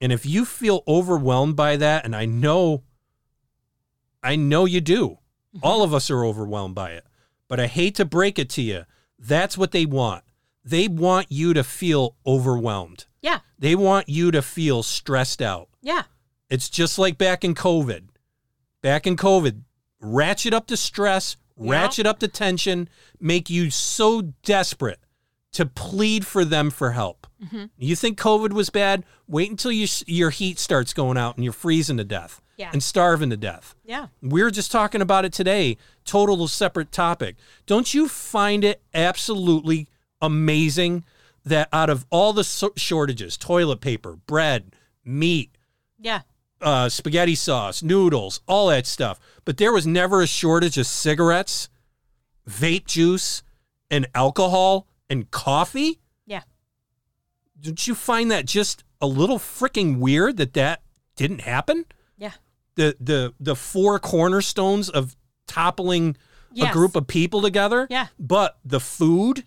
And if you feel overwhelmed by that, and I know, I know you do, mm-hmm. all of us are overwhelmed by it, but I hate to break it to you. That's what they want. They want you to feel overwhelmed. Yeah. They want you to feel stressed out. Yeah. It's just like back in COVID. Back in COVID, ratchet up the stress, Yep. ratchet up the tension, make you so desperate to plead for them for help. Mhm. You think COVID was bad? Wait until you, your heat starts going out and you're freezing to death Yeah. and starving to death. Yeah. We're just talking about it today, total separate topic. Don't you find it absolutely amazing that out of all the so- shortages, toilet paper, bread, meat, Yeah. Uh, spaghetti sauce, noodles, all that stuff. But there was never a shortage of cigarettes, vape juice, and alcohol and coffee. Yeah. Don't you find that just a little freaking weird that that didn't happen? Yeah. The the the four cornerstones of toppling a group of people together. Yeah. But the food,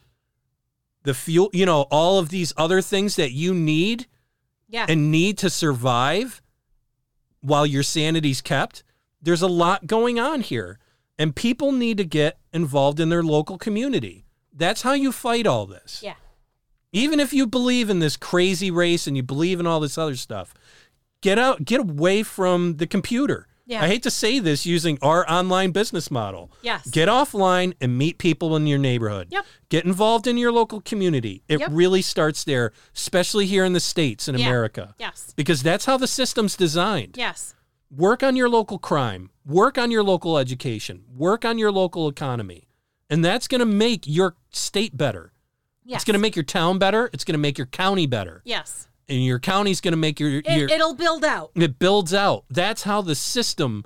the fuel, you know, all of these other things that you need Yeah. and need to survive while your sanity's kept, there's a lot going on here. And people need to get involved in their local community. That's how you fight all this. yeah. Even if you believe in this crazy race and you believe in all this other stuff, get out, get away from the computer. Yeah. I hate to say this using our online business model. Yes. Get offline and meet people in your neighborhood. Yep. Get involved in your local community. It Yep. really starts there, especially here in the States in Yeah. America Yes. because that's how the system's designed. Yes. Work on your local crime, work on your local education, work on your local economy. And that's going to make your state better. Yes. It's going to make your town better, it's going to make your county better. Yes. And your county's going to make your it, it'll build out. it builds out. That's how the system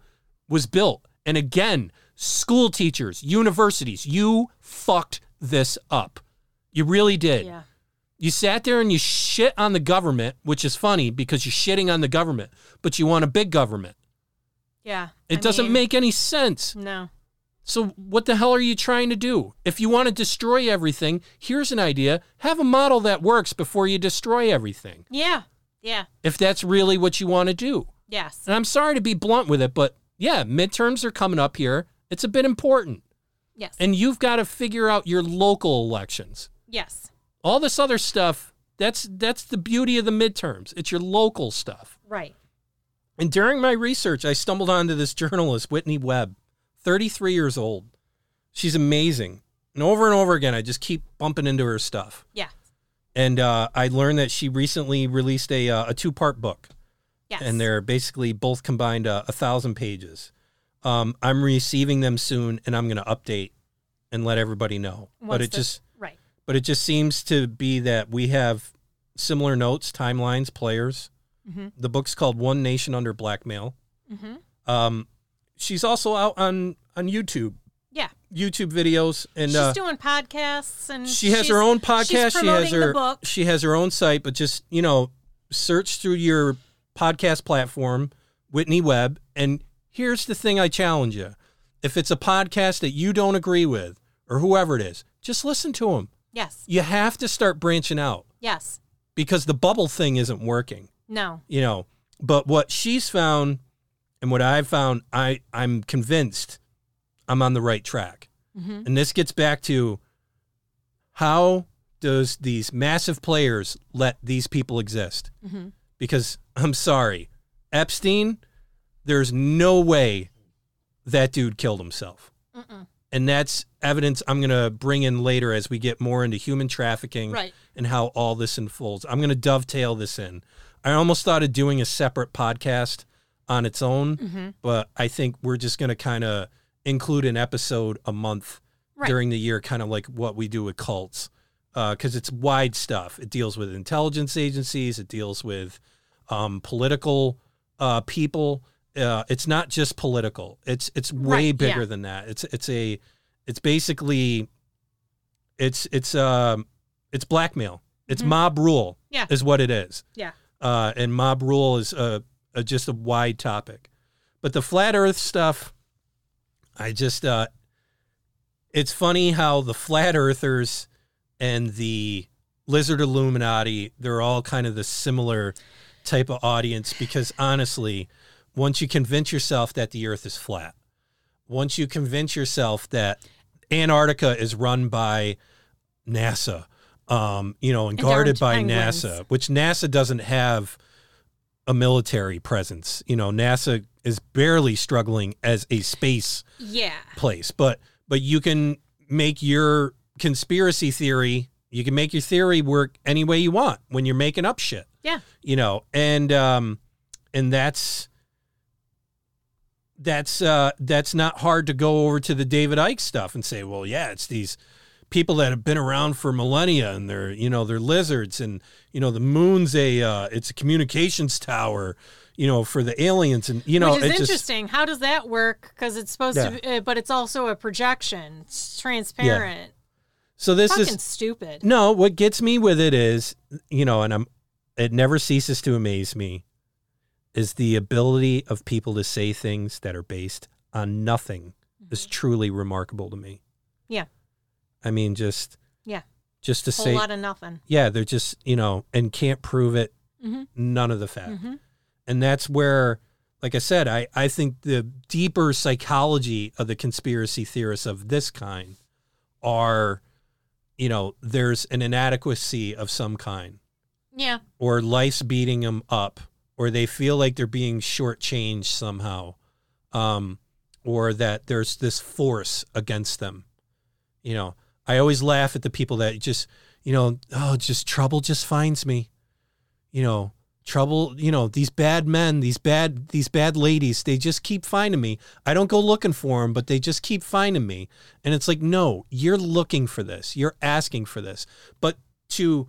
was built. And again, school teachers, universities, you fucked this up. You really did. Yeah. You sat there and you shit on the government, which is funny because you're shitting on the government, but you want a big government. Yeah. It I doesn't mean, make any sense. No. So, what the hell are you trying to do? If you want to destroy everything, here's an idea have a model that works before you destroy everything, Yeah. Yeah. if that's really what you want to do. Yes. And I'm sorry to be blunt with it, but yeah, midterms are coming up here. It's a bit important. Yes. And you've got to figure out your local elections. yes. All this other stuff, that's that's the beauty of the midterms. It's your local stuff. Right. And during my research, I stumbled onto this journalist, Whitney Webb, 33 years old. She's amazing. And over and over again, I just keep bumping into her stuff. Yeah. And uh, I learned that she recently released a, uh, a two part book, Yes. and they're basically both combined uh, a thousand pages. Um, I'm receiving them soon, and I'm going to update and let everybody know. but it the- just right. but it just seems to be that we have similar notes, timelines, players. Mm-hmm. The book's called One Nation Under Blackmail. Mm-hmm. Um, she's also out on on YouTube, Yeah. YouTube videos, and she's uh, doing podcasts and she has her own podcast. She has her book. she has her own site, but just you know, search through your podcast platform, Whitney Webb, and here's the thing: I challenge you: if it's a podcast that you don't agree with, or whoever it is, just listen to them. Yes. You have to start branching out Yes. because the bubble thing isn't working. No. You know, but what she's found and what I've found, I I'm convinced I'm on the right track. Mm-hmm. And this gets back to how does these massive players let these people exist? Mm-hmm. Because I'm sorry, Epstein, there's no way that dude killed himself. Mm-mm. And that's evidence I'm going to bring in later as we get more into human trafficking Right. and how all this unfolds. I'm going to dovetail this in. I almost thought of doing a separate podcast on its own, Mm-hmm. but I think we're just going to kind of include an episode a month Right. during the year, kind of like what we do with cults, because it's wide stuff. It deals with intelligence agencies, it deals with um, political uh, people. Uh, it's not just political. It's it's way Right, bigger yeah. than that. It's it's a it's basically it's it's um it's blackmail. It's Mhm. mob rule. Yeah. is what it is. Yeah. Uh, and mob rule is a, just a wide topic, but the flat Earth stuff, I just uh, it's funny how the flat earthers and the lizard illuminati they're all kind of the similar type of audience because honestly once you convince yourself that the earth is flat once you convince yourself that antarctica is run by nasa um, you know and, And guarded by penguins. nasa which nasa doesn't have a military presence you know nasa is barely struggling as a space Yeah. place but but you can make your conspiracy theory you can make your theory work any way you want when you're making up shit Yeah. you know and um and that's that's uh that's not hard to go over to the David Icke stuff and say well yeah it's these people that have been around for millennia and they're you know they're lizards and you know the moon's a uh it's a communications tower you know for the aliens and you know Which is it just interesting. How does that work? Because it's supposed Yeah. to, be, uh, but it's also a projection. It's transparent. so this Fucking is stupid. No, what gets me with it is, you know, and I'm it never ceases to amaze me is the ability of people to say things that are based on nothing is truly remarkable to me. Mm-hmm. Yeah. I mean just Yeah. just to Whole say lot of nothing. yeah, they're just, you know, and can't prove it Mhm. none of the fact. Mhm. And that's where like I said, I I think the deeper psychology of the conspiracy theorists of this kind are you know, there's an inadequacy of some kind Yeah. or life's beating them up, or they feel like they're being shortchanged somehow, um, or that there's this force against them. You know, I always laugh at the people that just, you know, oh, just trouble just finds me. You know, trouble. You know, these bad men, these bad, these bad ladies, they just keep finding me. I don't go looking for them, but they just keep finding me. And it's like, no, you're looking for this. You're asking for this, but to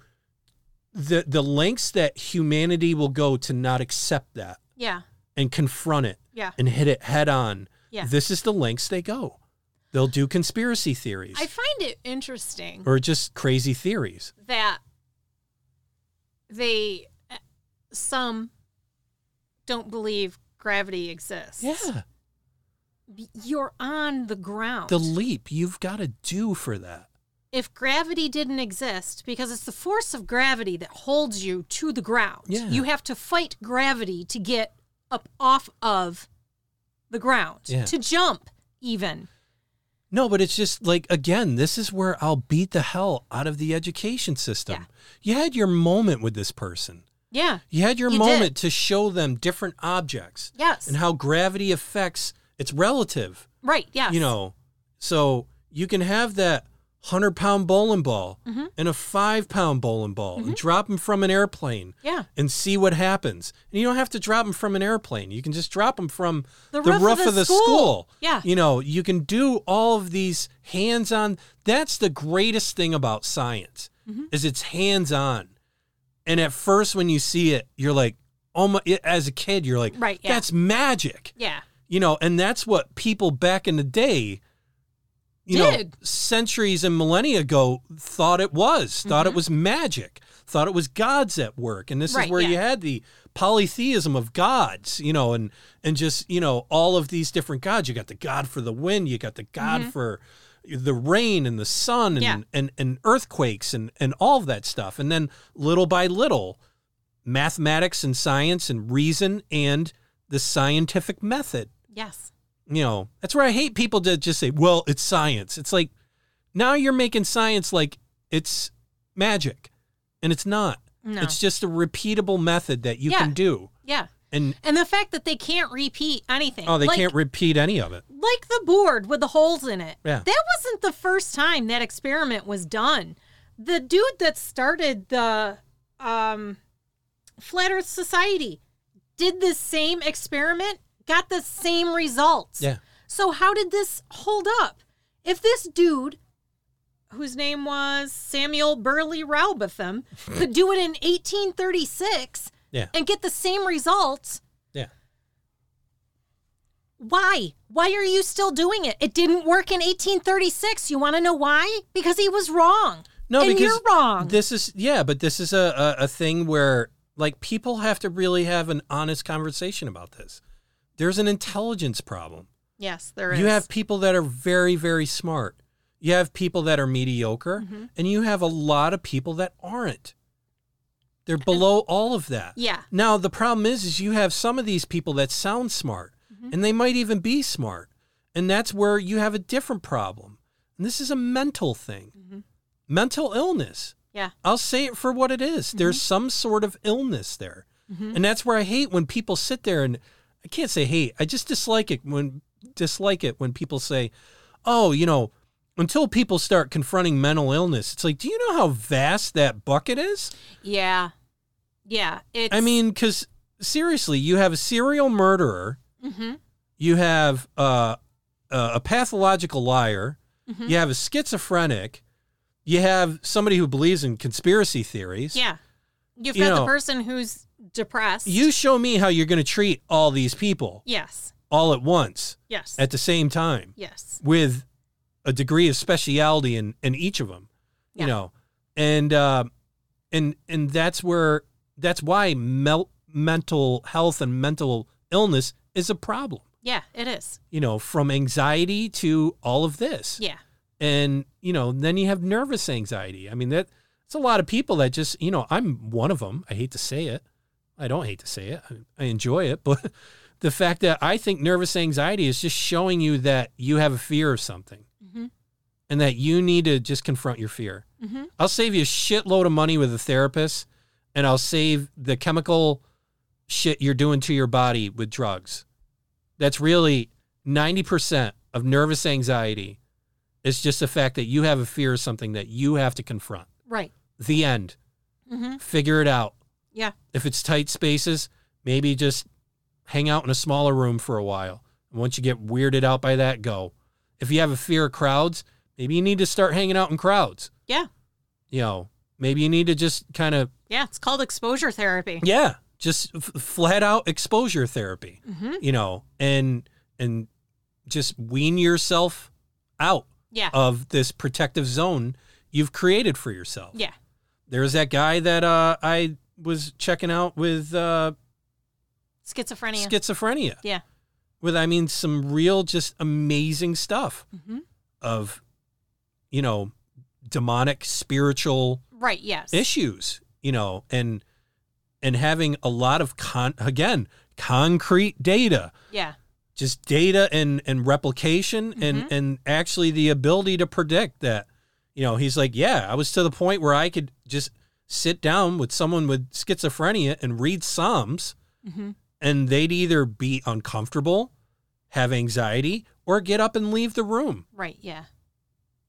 the the lengths that humanity will go to not accept that Yeah. and confront it Yeah. and hit it head on. Yeah. This is the lengths they go. They'll do conspiracy theories I find it interesting or just crazy theories. that they, uh, some don't believe gravity exists. Yeah. You're on the ground. The leap you've got to do for that. if gravity didn't exist, because it's the force of gravity that holds you to the ground, Yeah. you have to fight gravity to get up off of the ground, Yeah. to jump even. No, but it's just like again, this is where I'll beat the hell out of the education system. Yeah. You had your moment with this person. Yeah. You had your You moment to show them different objects Yes. and how gravity affects it's relative. right. yeah. You know, so you can have that hundred pound bowling ball Mm-hmm. and a five pound bowling ball and drop them from an airplane Yeah. and see what happens. And you don't have to drop them from an airplane. You can just drop them from The the, roof roof, of the of the school. school. Yeah. You know, you can do all of these hands on. That's the greatest thing about science Mm-hmm. is it's hands on. And at first, when you see it, you're like, oh my, as a kid, you're like, Right, yeah. that's magic Yeah. you know, and that's what people back in the day, you know, centuries and millennia ago thought it was, thought it was magic, thought it was gods at work. And this Mm-hmm. Right, is where yeah. you had the polytheism of gods, you know, and and just, you know, all of these different gods. You got the god for the wind, you got the god for the rain and the sun and, Mm-hmm. Yeah. and and earthquakes and and all of that stuff. And then little by little, mathematics and science and reason and the scientific method Yes. You know that's where i hate people that just say well it's science it's like now you're making science like it's magic and it's not No. it's just a repeatable method that you Yeah. can do yeah. and And the fact that they can't repeat anything. oh they like, can't repeat any of it like the board with the holes in it. Yeah. That wasn't the first time that experiment was done. The dude that started the um, Flat Earth Society did the same experiment, got the same results. yeah So how did this hold up? If this dude, whose name was Samuel Birley Rowbotham, could do it in 1836 yeah and get the same results, yeah why? Why are you still doing it? It didn't work in 1836. You want to know why? Because he was wrong. no and because you're wrong. this is yeah but this is a, a, a thing where like people have to really have an honest conversation about this there's an intelligence problem yes, there is. You have people that are very, very smart. You have people that are mediocre, Mm-hmm. and you have a lot of people that aren't. They're below all of that. Yeah. Now the problem is, is you have some of these people that sound smart, Mm-hmm. and they might even be smart, and that's where you have a different problem. And this is a mental thing, Mm-hmm. mental illness. Yeah. I'll say it for what it is. There's some sort of illness there. And that's where I hate when people sit there and I can't say hate. I just dislike it when dislike it when people say, "Oh, you know, until people start confronting mental illness." It's like, "Do you know how vast that bucket is?" Yeah. Yeah. It's, I mean, cuz seriously, you have a serial murderer, Mhm. you have uh, a a pathological liar, Mhm. you have a schizophrenic, you have somebody who believes in conspiracy theories. yeah. You've you got know- the person who's depressed. You show me how you're going to treat all these people Yes. all at once Yes. at the same time yes. with a degree of speciality in, in each of them, Yeah. you know, and uh, and and that's where that's why mel- mental health and mental illness is a problem. Yeah, it is. You know, from anxiety to all of this, Yeah. and you know, then you have nervous anxiety. I mean, that it's a lot of people that just you know, I'm one of them. I hate to say it. I don't hate to say it. I, enjoy it, but the fact that I think nervous anxiety is just showing you that you have a fear of something Mhm. and that you need to just confront your fear. Mhm. I'll save you a shitload of money with a therapist and I'll save the chemical shit you're doing to your body with drugs. That's really 90% of nervous anxiety It's just the fact that you have a fear of something that you have to confront. Right. The end. Mm-hmm. Figure it out. Yeah. If it's tight spaces, maybe just hang out in a smaller room for a while. And once you get weirded out by that, go. If you have a fear of crowds, maybe you need to start hanging out in crowds. Yeah. You know, maybe you need to just kind of, Yeah. It's called exposure therapy. yeah, just f- flat out exposure therapy, Mm-hmm. you know, and, and just wean yourself out Yeah. of this protective zone you've created for yourself. yeah. There's that guy that uh, I was checking out with uh, Schizophrenia. schizophrenia. yeah. With, I mean, some real, just amazing stuff Mm-hmm. of, you know, demonic spiritual Right. Yes. issues, you know, and, and having a lot of con, again, concrete data, Yeah. just data and, and replication and, Mhm. and actually the ability to predict that, you know, he's like, yeah, I was to the point where I could just sit down with someone with schizophrenia and read Psalms, Mm-hmm. and they'd either be uncomfortable, have anxiety, or get up and leave the room. Right. Yeah.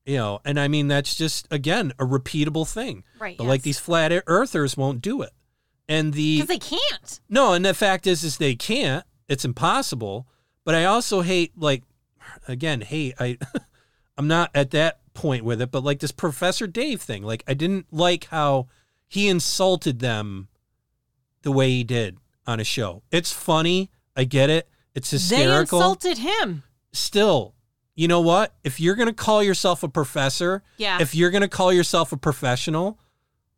You know, and I mean that's just again a repeatable thing. Right. But like these flat earthers won't do it. And the because they can't. no, and the fact is, is they can't. It's impossible. But I also hate, like, again, hate. I, I'm not at that point with it. But like this Professor Dave thing, like I didn't like how he insulted them the way he did on a show. It's funny. I get it. It's hysterical. They insulted him. Still, you know what? If you're gonna call yourself a professor, Yeah. if you're gonna call yourself a professional,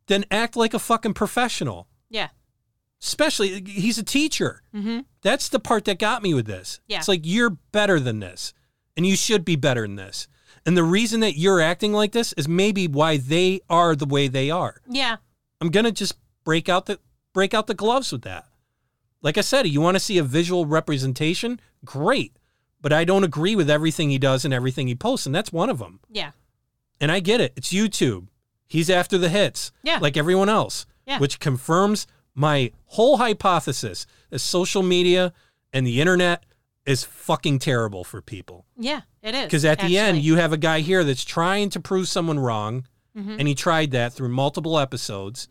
then act like a fucking professional. yeah. Especially, he's a teacher. Mm-hmm. That's the part that got me with this. Yeah. It's like you're better than this, and you should be better than this. And the reason that you're acting like this is maybe why they are the way they are. Yeah. I'm gonna just break out the break out the gloves with that. Like I said, you want to see a visual representation? Great. But I don't agree with everything he does and everything he posts, and that's one of them. Yeah. And I get it. It's YouTube. He's after the hits, Yeah. like everyone else, Yeah. which confirms my whole hypothesis that social media and the internet is fucking terrible for people. Yeah. It is. Because at the end, you have a guy here that's trying to prove someone wrong, Mhm. and he tried that through multiple episodes.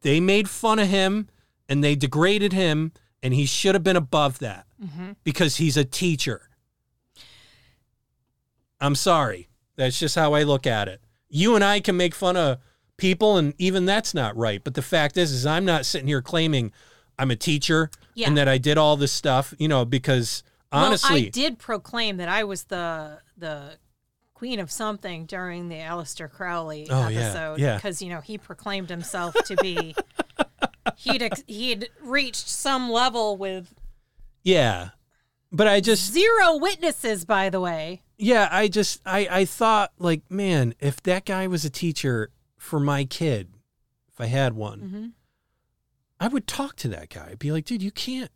They made fun of him and they degraded him, and he should have been above that Mhm. because he's a teacher. I'm sorry. That's just how I look at it. You and I can make fun of people, and even that's not right. But the fact is, is I'm not sitting here claiming I'm a teacher Yeah. and that I did all this stuff, you know, because honestly, well, I did proclaim that I was the the queen of something during the Aleister Crowley Oh, episode yeah. because you know he proclaimed himself to be he'd ex- he'd reached some level with yeah. But I just zero witnesses. By the way, yeah, I just I I thought like, man, if that guy was a teacher for my kid, if I had one, Mhm. I would talk to that guy. Be like, dude, you can't.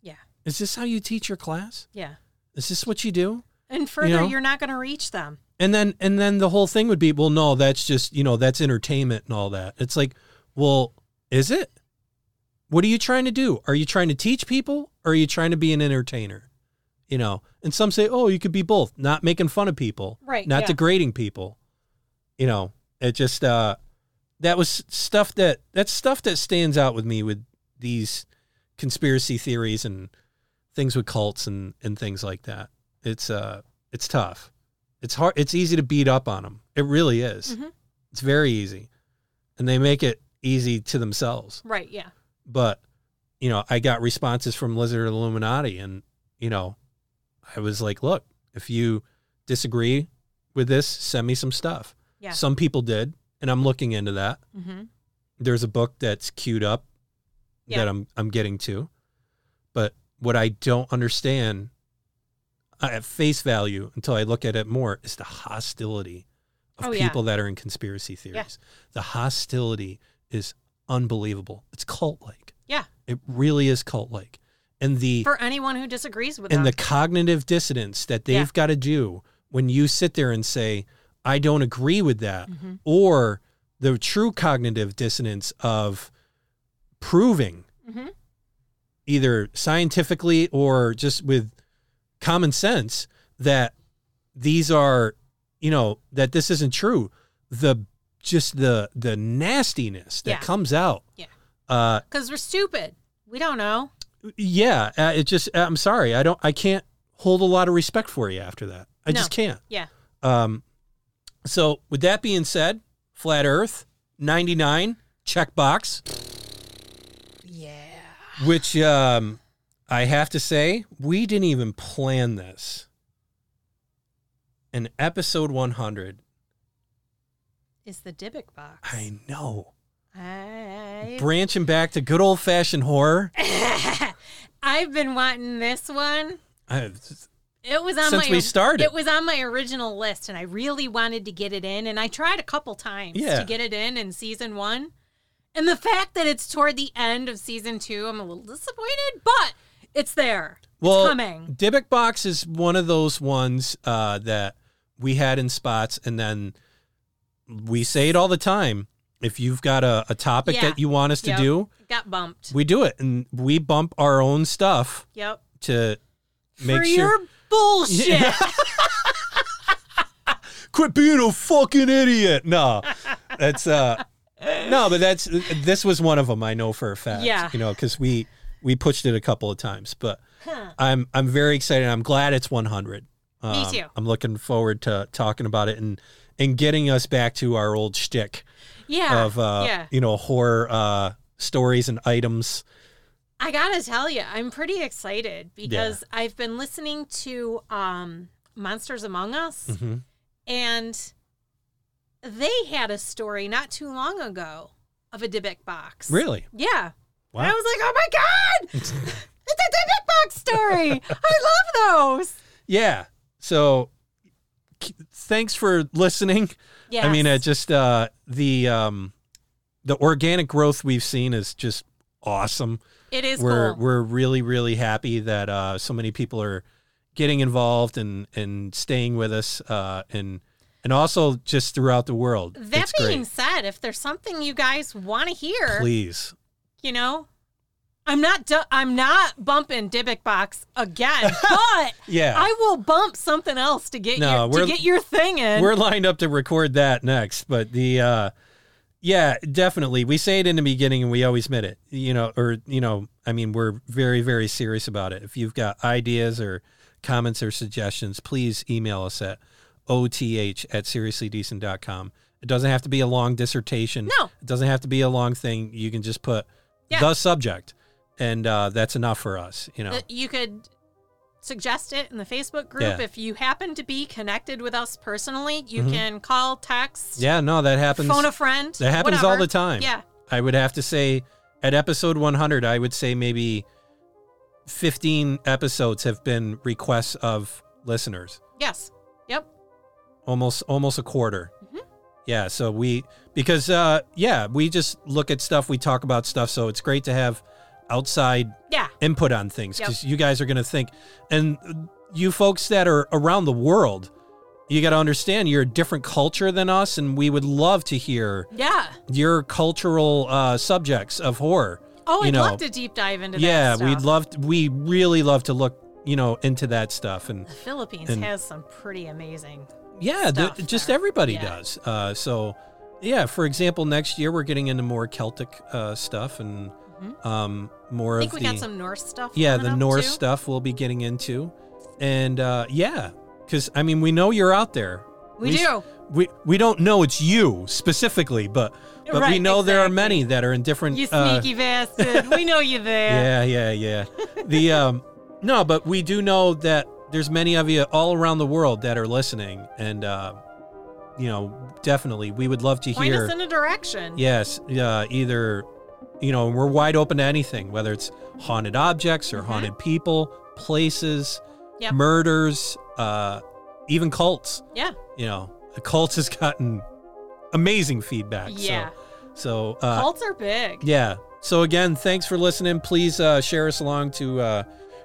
yeah, Is this how you teach your class? yeah, Is this what you do? And further, know? you're not going to reach them. And then and then the whole thing would be, well, no, that's just you know that's entertainment and all that. It's like, well, is it? What are you trying to do? Are you trying to teach people or are you trying to be an entertainer? You know, and some say, oh, you could be both, not making fun of people, Right, Not yeah. degrading people. You know, it just uh that was stuff that that's stuff that stands out with me with these conspiracy theories and things with cults and and things like that. It's uh it's tough. It's hard it's easy to beat up on them. It really is. Mhm. It's very easy. And they make it easy to themselves. Right? Yeah. But you know, I got responses from Lizard Illuminati and you know, I was like, look, if you disagree with this, send me some stuff. Yeah. Some people did, and I'm looking into that. Mm-hmm. There's a book that's queued up Yeah. that I'm I'm getting to. But what I don't understand at face value until I look at it more is the hostility of Oh, yeah. people that are in conspiracy theories. The hostility is unbelievable. It's cult like. Yeah. It really is cult like. And the For anyone who disagrees with and them. the cognitive dissonance that they've Yeah. got to do when you sit there and say, I don't agree with that, Mhm. or the true cognitive dissonance of proving Mhm. either scientifically or just with common sense that these are, you know, that this isn't true. The just the the nastiness that Yeah. comes out. Yeah. Uh, Because we're stupid. We don't know. yeah, uh, it just I'm sorry. I don't I can't hold a lot of respect for you after that. I No. just can't. Yeah. Um so with that being said, flat earth 99 check box, Yeah. which um I have to say, we didn't even plan this. In episode 100, Is the Dybbuk box. I know. I Branching back to good old fashioned horror. I've been wanting this one. I, It was on Since my we started. It was on my original list, and I really wanted to get it in. And I tried a couple times Yeah. to get it in in season one. And the fact that it's toward the end of season two, I'm a little disappointed, but it's there. well, it's coming. Dybbuk box is one of those ones uh, that we had in spots, and then we say it all the time. if you've got a, a topic Yeah. that you want us to Yep. do, Got bumped. we do it, and we bump our own stuff Yep. to make For sure. your bullshit. Quit being a fucking idiot. No, that's uh, no, but that's this was one of them. I know for a fact. Yeah. you know, because we we pushed it a couple of times, but I'm I'm very excited. I'm glad it's 100. Um, too. I'm looking forward to talking about it and and getting us back to our old shtick yeah. of uh, yeah. you know horror uh, stories and items. I gotta tell you, I'm pretty excited because I've been listening to um, Monsters Among Us, Mhm. and they had a story not too long ago of a Dybbuk box. Really? Yeah. Wow. I was like, oh my god, it's a Dybbuk box story. I love those. Yeah. So thanks for listening. Yes. I mean, it just uh, the um, the organic growth we've seen is just awesome. it is we're cool. we're really really happy that uh, so many people are getting involved and and staying with us uh, and and also just throughout the world. that it's being great. said, if there's something you guys want to hear, Please. You know, I'm not du- I'm not bumping Dybbuk box again, but Yeah. I will bump something else to get No, your to get your thing in. We're lined up to record that next, but the uh yeah, definitely. We say it in the beginning and we always admit it. You know, or you know, I mean, we're very very serious about it. If you've got ideas or comments or suggestions, please email us at oth at seriouslydecent.com. It doesn't have to be a long dissertation. No. It doesn't have to be a long thing. You can just put Yeah. the subject and uh, that's enough for us, you know. Uh, you could suggest it in the Facebook group. Yeah. If you happen to be connected with us personally, you can call, text, Mm-hmm. yeah, no, that happens. phone a friend. That happens all whatever. the time. Yeah. I would have to say at episode 100, I would say maybe 15 episodes have been requests of listeners. Yes. Yep. Almost almost a quarter. Mhm. Yeah, so we because uh yeah, we just look at stuff, we talk about stuff, so it's great to have outside Yeah. input on things Yep. cuz you guys are going to think and you folks that are around the world, you got to understand you're a different culture than us and we would love to hear Yeah. your cultural uh, subjects of horror. Oh, I'd know, love to deep dive into yeah, we'd love. To, we really love to look, you know, into that stuff, and The Philippines and- has some pretty amazing. yeah, the, just everybody Yeah. does. Uh, so, yeah, for example, next year we're getting into more Celtic uh, stuff and um, more Mm-hmm. I think of we the got some Norse stuff. yeah the Norse too. stuff we'll be getting into, and uh, yeah, because I mean we know you're out there. We s- do. We we don't know it's you specifically, but but we Right, know there are many that are in different. You uh, sneaky bastard. we know you there. Yeah, yeah, yeah. the um no, but we do know that there's many of you all around the world that are listening and uh you know, definitely we would love to Point hear us in a direction. yes, uh either you know, we're wide open to anything, whether it's haunted objects or Mhm. haunted people, places, Yep. murders, uh even cults, Yeah. you know. The cults has gotten amazing feedback. Yeah. So so uh Cults are big. yeah. So again, thanks for listening. Please uh, share us along to uh,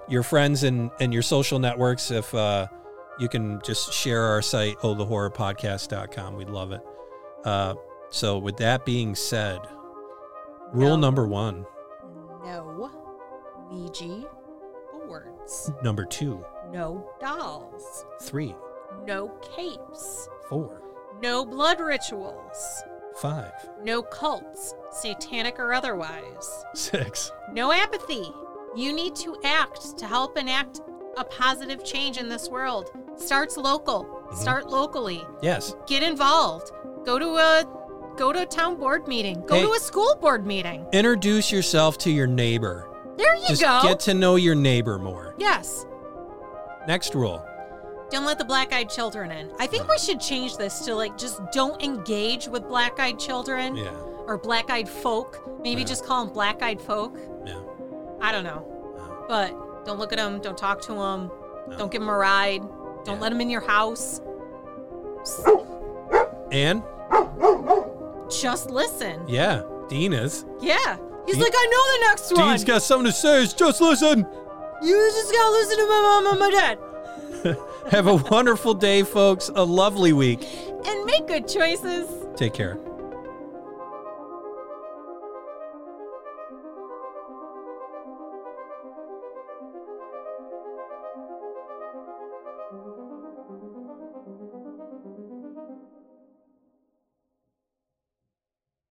your friends and, and your social networks. If uh, you can just share our site, ohthehorrorpodcast.com. We'd love it. Uh, so with that being said, rule No. number one, No Ouija boards. number two, No dolls. three, No capes. four, No blood rituals. five, No cults, satanic or otherwise. six. No apathy. You need to act to help enact a positive change in this world. Starts local. Mm-hmm. Start locally. Yes. Get involved. Go to a go to a town board meeting. Go Hey. to a school board meeting. Introduce yourself to your neighbor. There you Just go. get to know your neighbor more. yes. Next rule. Don't let the black-eyed children in. I think we should change this to like just don't engage with black-eyed children Yeah. or black-eyed folk. Maybe Yeah. just call them black-eyed folk. Yeah. I don't know. Uh, But don't look at them. Don't talk to them. No. Don't give them a ride. Don't Yeah. let them in your house. and Just listen. yeah, Dean is. Yeah. He's Dean- like, I know the next one. Dean's got something to say. Just listen. you just gotta listen to my mom and my dad. Have a wonderful day, folks. A lovely week. And make good choices. Take care.